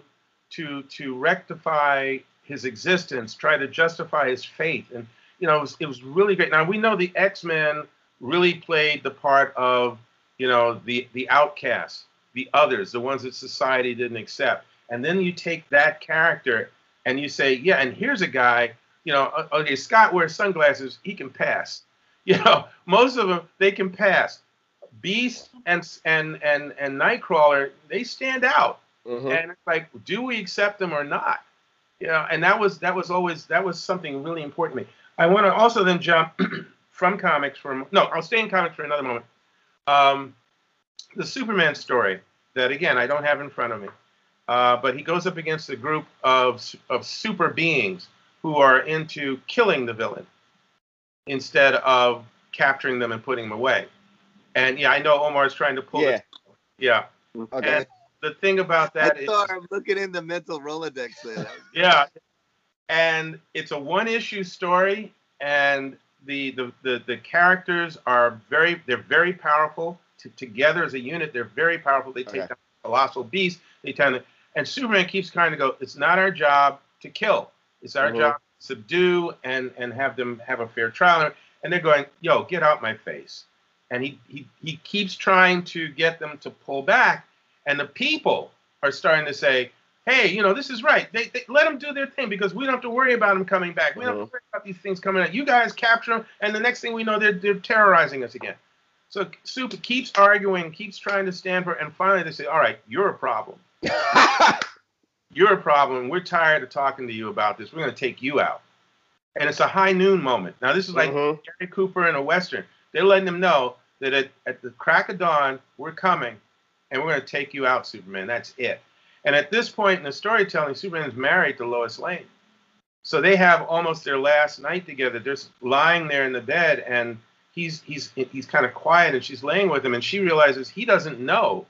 to to rectify his existence, try to justify his faith, and you know it was, it was really great. Now we know the X Men really played the part of you know the the outcasts, the others, the ones that society didn't accept, and then you take that character and you say, yeah, and here's a guy, you know, uh, okay, Scott wears sunglasses, he can pass. [laughs] You know, most of them they can pass. Beast and and and and Nightcrawler, they stand out. Mm-hmm. And it's like, do we accept them or not? You know, and that was that was always that was something really important to me. I want to also then jump [clears throat] from comics from no, I'll stay in comics for another moment. Um, the Superman story that again I don't have in front of me, uh, but he goes up against a group of of super beings who are into killing the villain instead of capturing them and putting them away. And yeah, I know Omar is trying to pull yeah. it. Yeah. Okay. And the thing about that is, I'm looking in the mental Rolodex there. yeah, and it's a one-issue story, and the, the the the characters are very they're very powerful. T- together as a unit, they're very powerful. They take okay. down colossal beast. They tend to, and Superman keeps trying to go. It's not our job to kill. It's our mm-hmm. job to subdue and and have them have a fair trial. And they're going, yo, get out my face. And he he he keeps trying to get them to pull back and the people are starting to say, hey, you know, this is right. They, they, let them do their thing because we don't have to worry about them coming back. We don't have to mm-hmm. worry about these things coming out. You guys capture them, and the next thing we know, they're, they're terrorizing us again. So Soup keeps arguing, keeps trying to stand for, and finally they say, all right, you're a problem. [laughs] you're a problem. We're tired of talking to you about this. We're going to take you out. And it's a high noon moment. Now, this is like mm-hmm. Gary Cooper in a Western. They're letting them know that at, at the crack of dawn, we're coming and we're going to take you out, Superman. That's it. And at this point in the storytelling, Superman's married to Lois Lane. So they have almost their last night together. They're lying there in the bed, and he's he's he's kind of quiet, and she's laying with him, and she realizes he doesn't know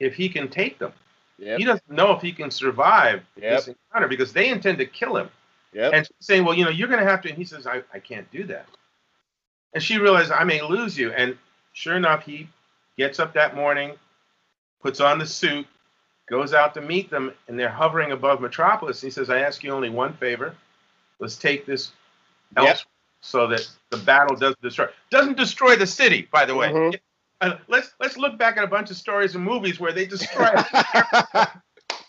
if he can take them. Yep. He doesn't know if he can survive yep. this encounter because they intend to kill him. Yep. And she's saying, well, you know, you're going to have to. And he says, I, I can't do that. And she realizes I may lose you. And sure enough, he gets up that morning, puts on the suit, goes out to meet them, and they're hovering above Metropolis. He says, I ask you only one favor. Let's take this yep. so that the battle doesn't destroy doesn't destroy the city, by the way. Mm-hmm. Uh, let's let's look back at a bunch of stories and movies where they destroy [laughs]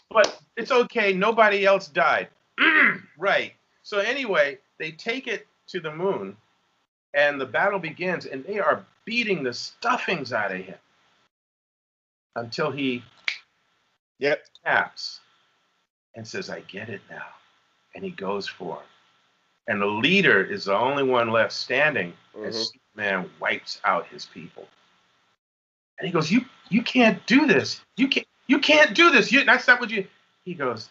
but it's okay, nobody else died. [clears throat] right. So anyway, they take it to the moon and the battle begins and they are beating the stuffings out of him until he yep. taps and says, I get it now. And he goes for it. And the leader is the only one left standing mm-hmm. as Superman wipes out his people. And he goes, You you can't do this. You can't you can't do this. You, that's not what you he goes,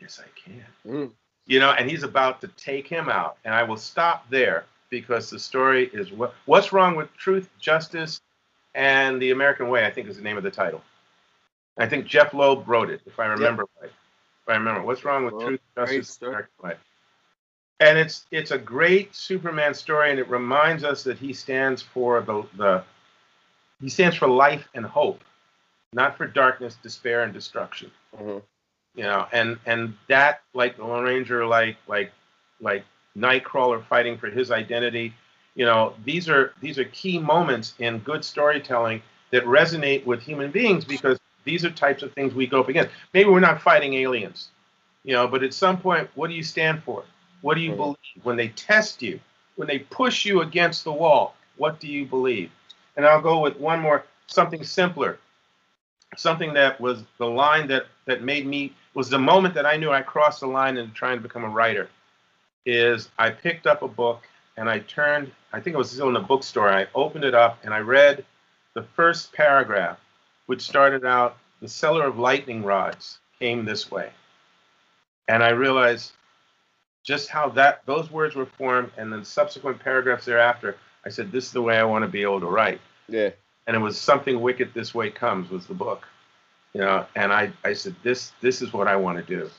Yes, I can. Mm. you know, and he's about to take him out. And I will stop there because the story is what what's wrong with truth, justice, and the American way. I think is the name of the title. I think Jeph Loeb wrote it, if I remember right. If I remember, what's wrong with Well, truth, justice, story. American way? And it's it's a great Superman story, and it reminds us that he stands for the the he stands for life and hope, not for darkness, despair, and destruction. Mhm. you know and and that like the lone ranger like like like nightcrawler fighting for his identity you know these are these are key moments in good storytelling that resonate with human beings because these are types of things we go up against. Maybe we're not fighting aliens you know but at some point what do you stand for? What do you Mhm. believe? When they test you when they push you against the wall what do you believe and i'll go with one more something simpler something that was the line that that made me was the moment that I knew I crossed the line in trying to become a writer. Is I picked up a book and I turned. I think it was still in a bookstore. I opened it up and I read the first paragraph, which started out, "The seller of lightning rods came this way," and I realized just how that those words were formed, and then subsequent paragraphs thereafter. I said, "This is the way I want to be able to write." Yeah. and it was something wicked this way comes was the book you know and i i said this this is what i want to do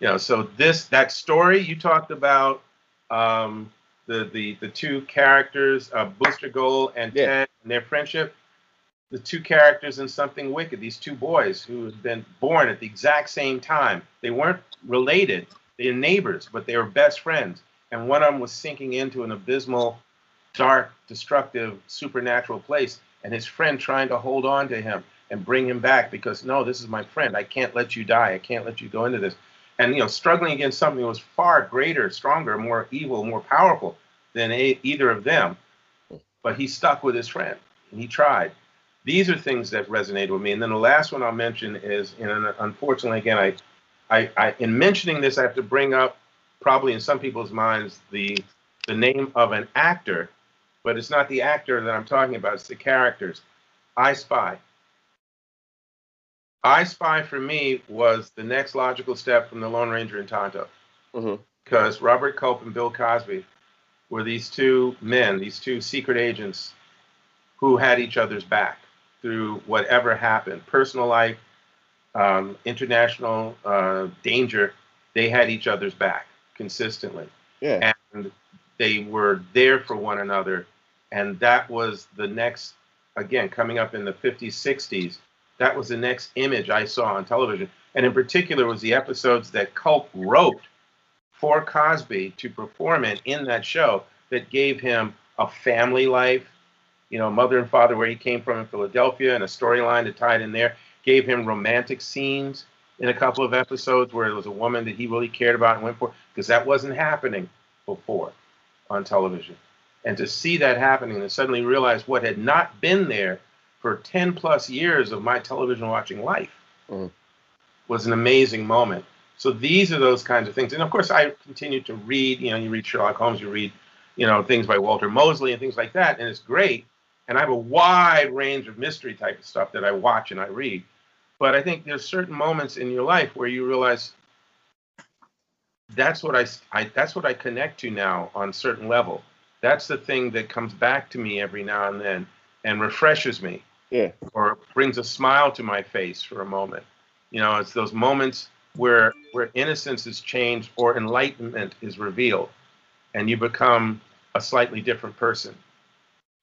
you know so this that story you talked about um the the the two characters uh booster gold and Yeah. ted and their friendship the two characters in something wicked these two boys who had been born at the exact same time they weren't related they're neighbors but they were best friends and one of them was sinking into an abysmal dark destructive supernatural place and his friend trying to hold on to him and bring him back because no this is my friend. I can't let you die. I can't let you go into this. And you know struggling against something that was far greater stronger more evil more powerful than a, either of them. But he stuck with his friend. And he tried. These are things that resonated with me. And then the last one i'll mention is and unfortunately again i I, I in mentioning this i have to bring up probably in some people's minds the the name of an actor but it's not the actor that i'm talking about it's the characters i spy I Spy for me was the next logical step from the Lone Ranger and Tonto Mhm. because Robert Culp and Bill Cosby were these two men, these two secret agents who had each other's back through whatever happened, personal life, um, international uh, danger. They had each other's back consistently Yeah. and they were there for one another and that was the next again coming up in the 50s 60s that was the next image i saw on television and in particular was the episodes that culp wrote for cosby to perform in in that show that gave him a family life you know mother and father where he came from in philadelphia and a storyline to tie it in there gave him romantic scenes in a couple of episodes where there was a woman that he really cared about and went for because that wasn't happening before on television. And to see that happening and suddenly realize what had not been there for 10 plus years of my television watching life Mhm. was an amazing moment. So these are those kinds of things. And of course, I continue to read, you know, you read Sherlock Holmes, you read, you know, things by Walter Mosley and things like that. And it's great. And I have a wide range of mystery type of stuff that I watch and I read. But I think there's certain moments in your life where you realize that's what I, I that's what I connect to now on certain level. That's the thing that comes back to me every now and then and refreshes me Yeah. or brings a smile to my face for a moment. You know, it's those moments where where innocence is changed or enlightenment is revealed and you become a slightly different person.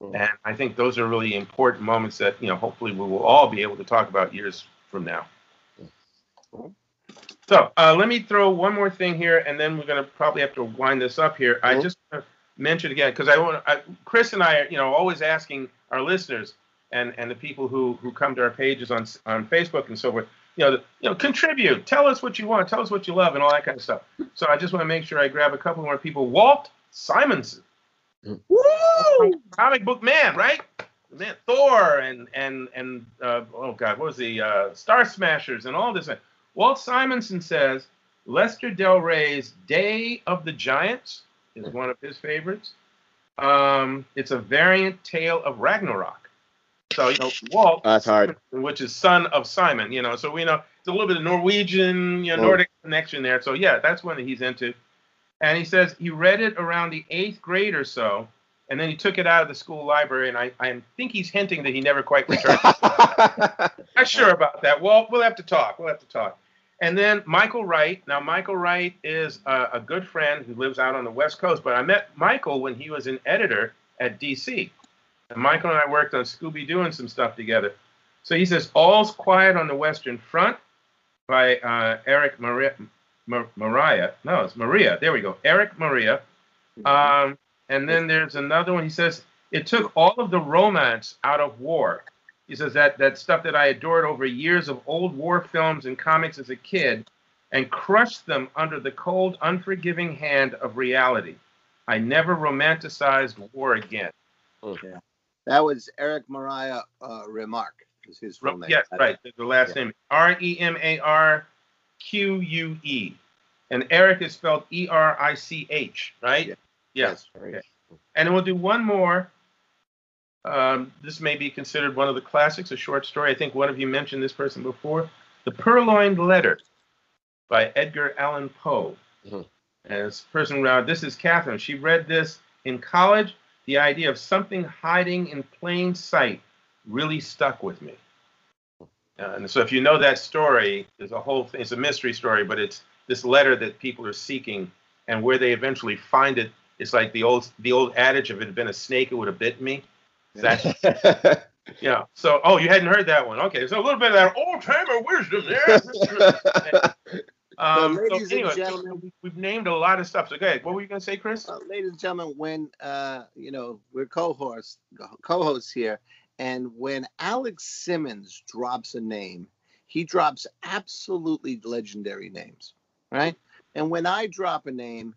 Mhm. And I think those are really important moments that, you know, hopefully we will all be able to talk about years from now. Mhm. So uh, let me throw one more thing here, and then we're going to probably have to wind this up here. I Mhm. just mention again because I want I, Chris and I are, you know, always asking our listeners and and the people who who come to our pages on on Facebook and so forth, you know, you know, contribute, tell us what you want, tell us what you love, and all that kind of stuff. So I just want to make sure I grab a couple more people. Walt Simonson, Woo! comic book man, right? Man, Thor and and and uh, oh god, what was the uh, Star Slammers and all this? Walt Simonson says Lester Del Rey's Day of the Giants is one of his favorites. Um, it's a variant tale of Ragnarok. So you know Walt, That's hard. which is son of Simon. You know, so we know it's a little bit of Norwegian, you know, Oh. Nordic connection there. So yeah, that's one that he's into. And he says he read it around the eighth grade or so, and then he took it out of the school library. And I, I think he's hinting that he never quite returned. [laughs] Not sure about that. Well, we'll have to talk. We'll have to talk. And then Michael Wright. Now, Michael Wright is a, a good friend who lives out on the West Coast, but I met Michael when he was an editor at DC. And Michael and I worked on Scooby Doo and some stuff together. So he says, All's Quiet on the Western Front by uh, Eric Maria. Ma- Mariah. No, it's Maria. There we go. Eric Maria. Um, and then there's another one. He says, It took all of the romance out of war. He says that that stuff that I adored over years of old war films and comics as a kid and crushed them under the cold, unforgiving hand of reality. I never romanticized war again. That was Eric Maria uh, Remarque. Is his full name. Yes, right. The last Yeah. name R E M A R Q U E. And Eric is spelled E R I C H, right? Yeah. Yes. Yes. And then we'll do one more. Um, this may be considered one of the classics, a short story. I think one of you mentioned this person before. The Purloined Letter by Edgar Allan Poe. Mhm. And this person, uh, this is Catherine. She read this in college. The idea of something hiding in plain sight really stuck with me. Uh, and so, if you know that story, there's a whole thing, it's a mystery story, but it's this letter that people are seeking, and where they eventually find it, it's like the old the old adage: if it had been a snake, it would have bitten me. That [laughs] yeah. So, oh, you hadn't heard that one? Okay, so a little bit of that old timer wisdom there. [laughs] um, so ladies and anyway, so gentlemen- we- we've named a lot of stuff. So, go ahead. What were you going to say, Chris? Uh, ladies and gentlemen, when uh, you know we're co-hosts, co-hosts here, and when Alex Simmons drops a name, he drops absolutely legendary names, right? And when I drop a name,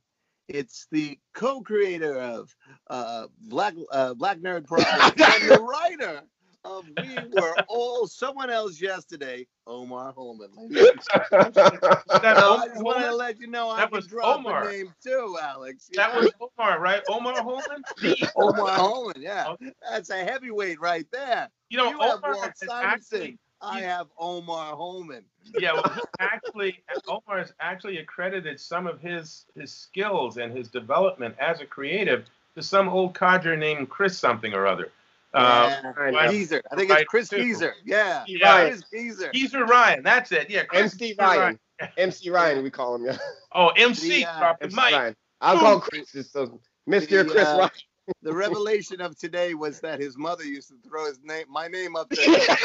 it's the co-creator of uh, Black uh, Black Nerd Project [laughs] and the writer of We Were All Someone Else Yesterday, Omar Holmon. [laughs] That, so I just wanted to let you know I That can was drop Omar. a name too, Alex. that Yeah. was Omar, right? Omar Holmon? [laughs] Omar Holmon. Yeah, Okay. that's a heavyweight right there. You know, You Omar Walt is Simonson. actually, I have Omar Holmon. yeah, well, [laughs] actually, Omar has actually accredited some of his his skills and his development as a creative to some old codger named Chris something or other. Uh, yeah. I Geezer. I think it's Chris too. Geezer. Yeah. Steve Yeah. Ryan. Chris Geezer. Geezer Ryan, that's it. Yeah, Chris MC Geezer Ryan. MC Ryan, we call him. Yeah. Oh, MC, The, uh, MC mic. Ryan. I'll call Chris. just So Mr. The, Chris uh, Ryan. The revelation of today was that his mother used to throw his name, my name up there. [laughs]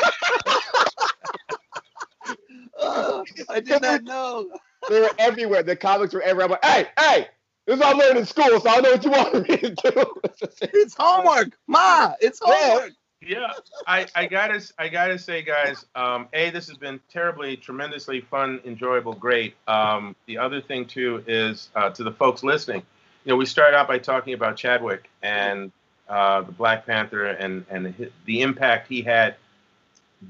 Oh, I did not know. they were everywhere. The comics were everywhere. I'm like, hey, hey, this is what I learned in school, so I know what you want me to do. [laughs] It's homework, Ma. It's Yeah. homework. Yeah, I, I gotta I gotta say, guys. Um, a, this has been terribly, tremendously fun, enjoyable, great. Um, the other thing too is uh, to the folks listening. You know, we started out by talking about Chadwick and uh, the Black Panther and and the, impact he had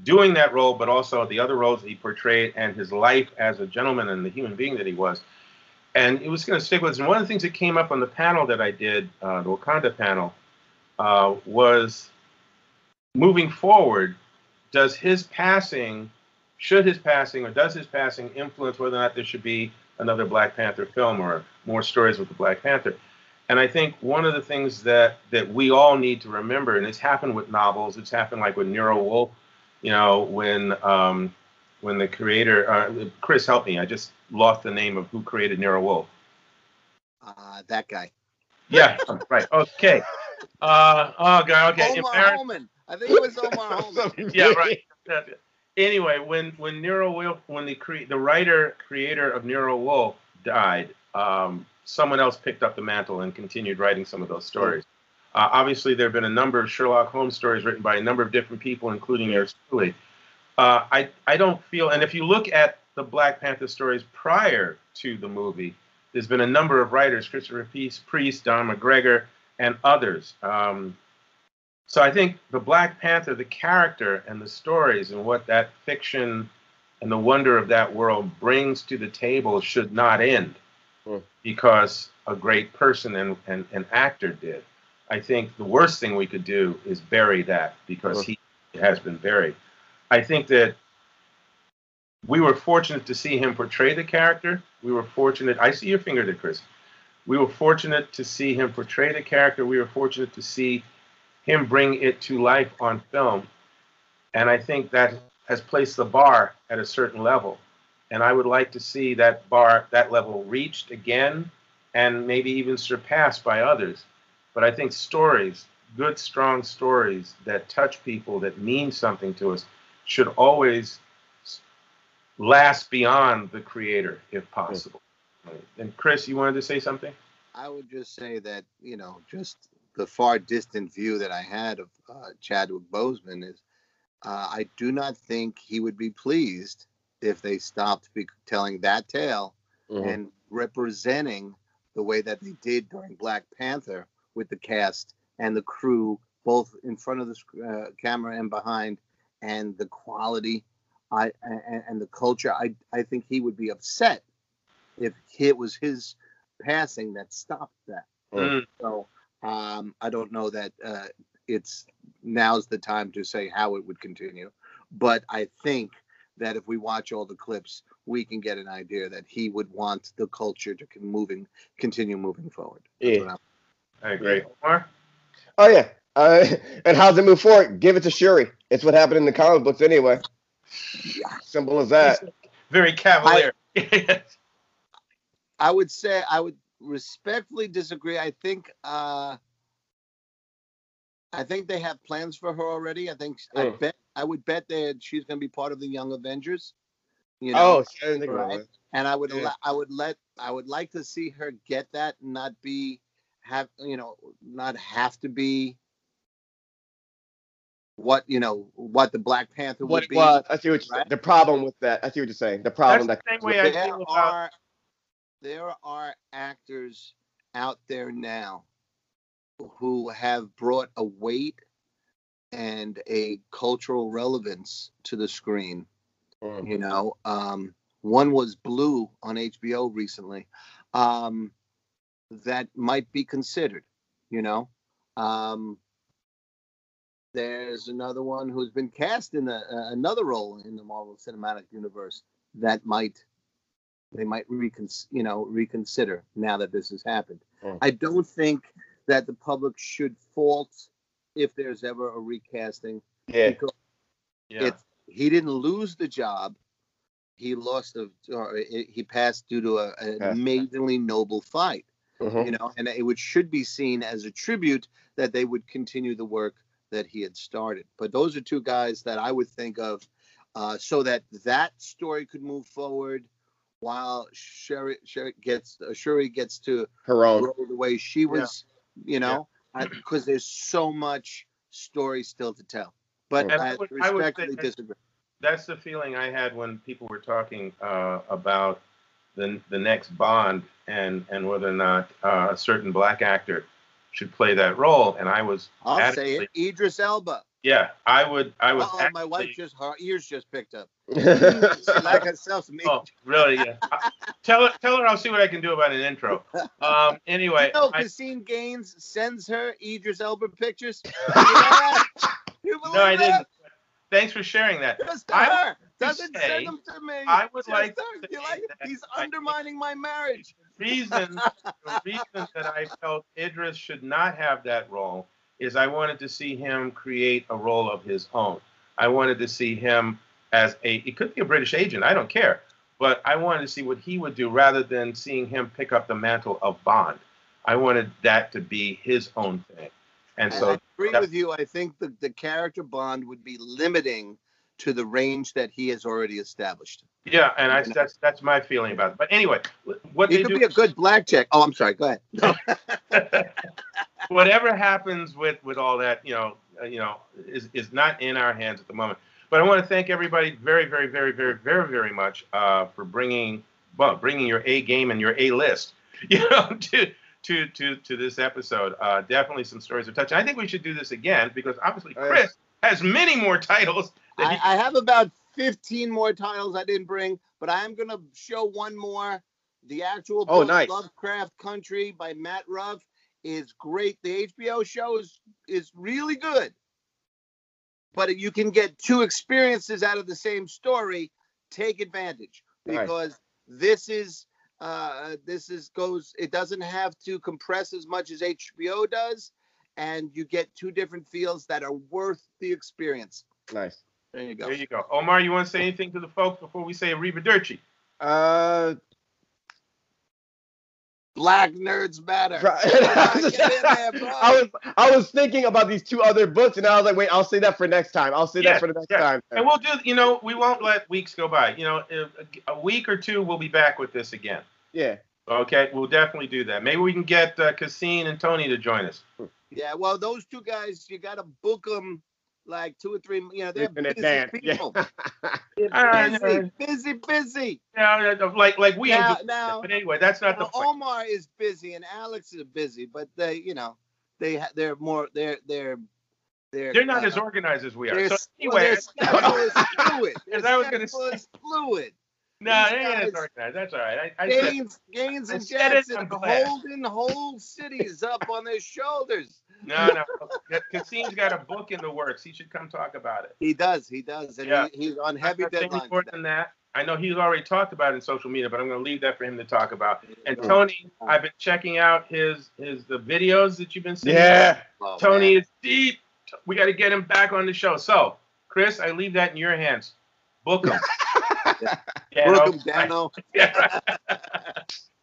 doing that role, but also the other roles he portrayed and his life as a gentleman and the human being that he was. And it was going to stick with us. And one of the things that came up on the panel that I did, uh, the Wakanda panel, uh, was moving forward, does his passing, should his passing, or does his passing influence whether or not there should be another Black Panther film or more stories with the Black Panther? And I think one of the things that that we all need to remember, and it's happened with novels, it's happened like with Nero Wolfe, you know, when um, when the creator, uh, Chris, help me, I just lost the name of who created Nero Wolfe. Uh, that guy. Yeah, right. Okay. Uh, oh God. Okay. Omar Embarrass- Holmon. I think it was Omar [laughs] Holmon. yeah, right. Anyway, when when Nero Wolfe, when the cre- the writer creator of Nero Wolfe died, um, someone else picked up the mantle and continued writing some of those stories. Uh, obviously, there have been a number of Sherlock Holmes stories written by a number of different people, including yours truly. Uh, I I don't feel, and if you look at the Black Panther stories prior to the movie, there's been a number of writers, Christopher Priest, Priest Don McGregor, and others. Um, so I think the Black Panther, the character and the stories and what that fiction and the wonder of that world brings to the table should not end Hmm. because a great person and, and, and actor did. I think the worst thing we could do is bury that because Hmm. he has been buried. I think that we were fortunate to see him portray the character. We were fortunate. I see your finger there, Chris. We were fortunate to see him portray the character. We were fortunate to see him bring it to life on film. And I think that has placed the bar at a certain level. And I would like to see that bar, that level reached again and maybe even surpassed by others. But I think stories, good, strong stories that touch people, that mean something to us, should always last beyond the creator if possible. And Chris, you wanted to say something? I would just say that, you know, just the far distant view that I had of uh, Chadwick Boseman is uh, I do not think he would be pleased if they stopped be- telling that tale Mhm. and representing the way that they did during Black Panther with the cast and the crew, both in front of the sc- uh, camera and behind, and the quality, I and, and the culture. I I think he would be upset if it was his passing that stopped that. Mm. So um, I don't know that uh, it's now's the time to say how it would continue, but I think that if we watch all the clips, we can get an idea that he would want the culture to con- moving continue moving forward. Yeah. I'm- agree. Omar? Oh yeah. Uh, [laughs] and how's it move forward? Give it to Shuri. It's what happened in the comic books anyway. Simple as that. Very cavalier. I would say I would respectfully disagree. I think uh, I think they have plans for her already. I think I Mm. bet I would bet that she's going to be part of the Young Avengers. You know, Oh, I think right? and I would Yeah. allow, I would let I would like to see her get that and not be have you know not have to be what you know what the Black Panther What would it be. was. I see what you're right? the problem with that. I see what you're saying. The problem That's the that same way I feel about are there are actors out there now who have brought a weight and a cultural relevance to the screen Mm. you know um one was blue on hbo recently um that might be considered you know um there's another one who's been cast in a, uh, another role in the marvel cinematic universe that might they might recon you know reconsider now that this has happened Mm. i don't think that the public should fault if there's ever a recasting yeah. because yeah. it's he didn't lose the job. He lost a or he passed due to a, an Yeah. amazingly noble fight, Mhm. you know, and it would should be seen as a tribute that they would continue the work that he had started. But those are two guys that I would think of uh, so that that story could move forward while Sherry, Sherry gets uh, Shuri gets to Her own. grow the way she was, you know, because there's so much story still to tell. But And I, I would- I say respectfully that- disagree. That's the feeling I had when people were talking uh, about the the next Bond and and whether or not uh, a certain black actor should play that role. And I was I'll say it. Idris Elba. Yeah, I would. I would. Oh, my wife just her ears just picked up. [laughs] She like herself me. Oh, really? Yeah. [laughs] Tell her. Tell her I'll see what I can do about an intro. Um. Anyway. you know, I- Christine Gaines sends her Idris Elba pictures. [laughs] You know that? You believe no, I that? didn't. Thanks for sharing that. Just to I her. Doesn't say- send them to me. I would Just like to. You say like that he's I- undermining my marriage. reason the reason that I felt Idris should not have that role is I wanted to see him create a role of his own. I wanted to see him as a it could be a British agent, I don't care. But I wanted to see what he would do rather than seeing him pick up the mantle of Bond. I wanted that to be his own thing. And so I agree with you. I think the, the character Bond would be limiting to the range that he has already established. yeah, and I, that's that's my feeling about it. But anyway, what He could do be a good blackjack. Oh, I'm sorry. Go ahead. [laughs] [laughs] whatever happens with with all that, you know, uh, you know, is is not in our hands at the moment. But I want to thank everybody very, very, very, very, very, very much uh, for bringing well, bringing your A game and your A list, [laughs] you know, to to to to this episode. Uh, definitely some stories of touch. And I think we should do this again because obviously Oh, yeah. Chris has many more titles. That I, he, I have about 15 more titles I didn't bring, but I am going to show one more. The actual Oh, book, nice. Lovecraft Country by Matt Ruff is great. The HBO show is is really good. But you can get two experiences out of the same story. take advantage Right. because this is uh this is goes it doesn't have to compress as much as HBO does and you get two different feels that are worth the experience. Nice. There you go. There you go. Omar, you want to say anything to the folks before we say Arrivederci? Uh, Black nerds matter. Right. [laughs] There. I was I was thinking about these two other books, and I was like, wait, I'll say that for next time. I'll say Yes, that for the next yes. time. And we'll do, you know, we won't let weeks go by. You know, a, a week or two, we'll be back with this again. Yeah. Okay, we'll definitely do that. Maybe we can get uh, Cassine and Tony to join us. Yeah, well, those two guys, you got to book them like two or three. You know, they're In busy advance. people. Yeah. [laughs] They're busy, busy, busy. Yeah, uh, like like we. Now, do- now, but anyway, that's not the point. Omar is busy and Alex is busy, but they, you know, they ha- they're more they're they're they're They're not uh, as organized as we are. Their, So s- well, their schedule is fluid. [laughs] As Their I was gonna schedule is fluid. No, these they ain't as guys- organized. That's all right. I, I said, Gaines, Gaines, I and said Jackson I'm holding whole cities up on their shoulders. no, no. Cassine's got a book in the works. He should come talk about it. He does, he does, and Yeah. he, he's on I'm heavy not saying any deadlines. more than that. I know he's already talked about it in social media, but I'm going to leave that for him to talk about. And Tony, I've been checking out his his the videos that you've been seeing. yeah. Oh, Tony man. is deep. We got to get him back on the show. So, Chris, I leave that in your hands. Book him. [laughs] Him, [laughs] Danno. [laughs] yeah. [laughs]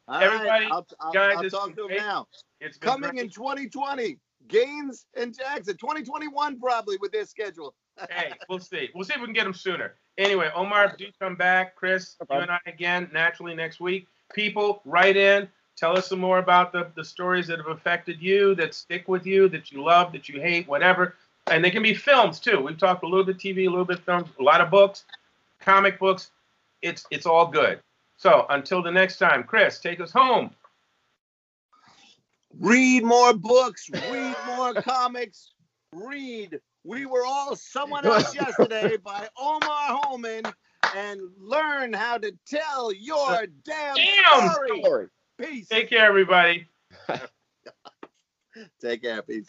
All right, Everybody, I'll, I'll, guys, I'll talk to him now. It's Coming great. in 2020, Gaines and Jackson. 2021 probably with their schedule. hey, we'll see. We'll see if we can get them sooner. Anyway, Omar, do come back. Chris, No you and I again naturally next week. People, write in. Tell us some more about the, the stories that have affected you, that stick with you, that you love, that you hate, whatever. And they can be films too. We've talked a little bit TV, a little bit films, a lot of books, comic books. It's it's all good. So until the next time, Chris, take us home. Read more books, read more [laughs] comics, read We Were All Someone Else [laughs] Yesterday by Omar Holmon and learn how to tell your uh, damn, Damn story. Sorry. Peace. Take care, everybody. [laughs] Take care. Peace.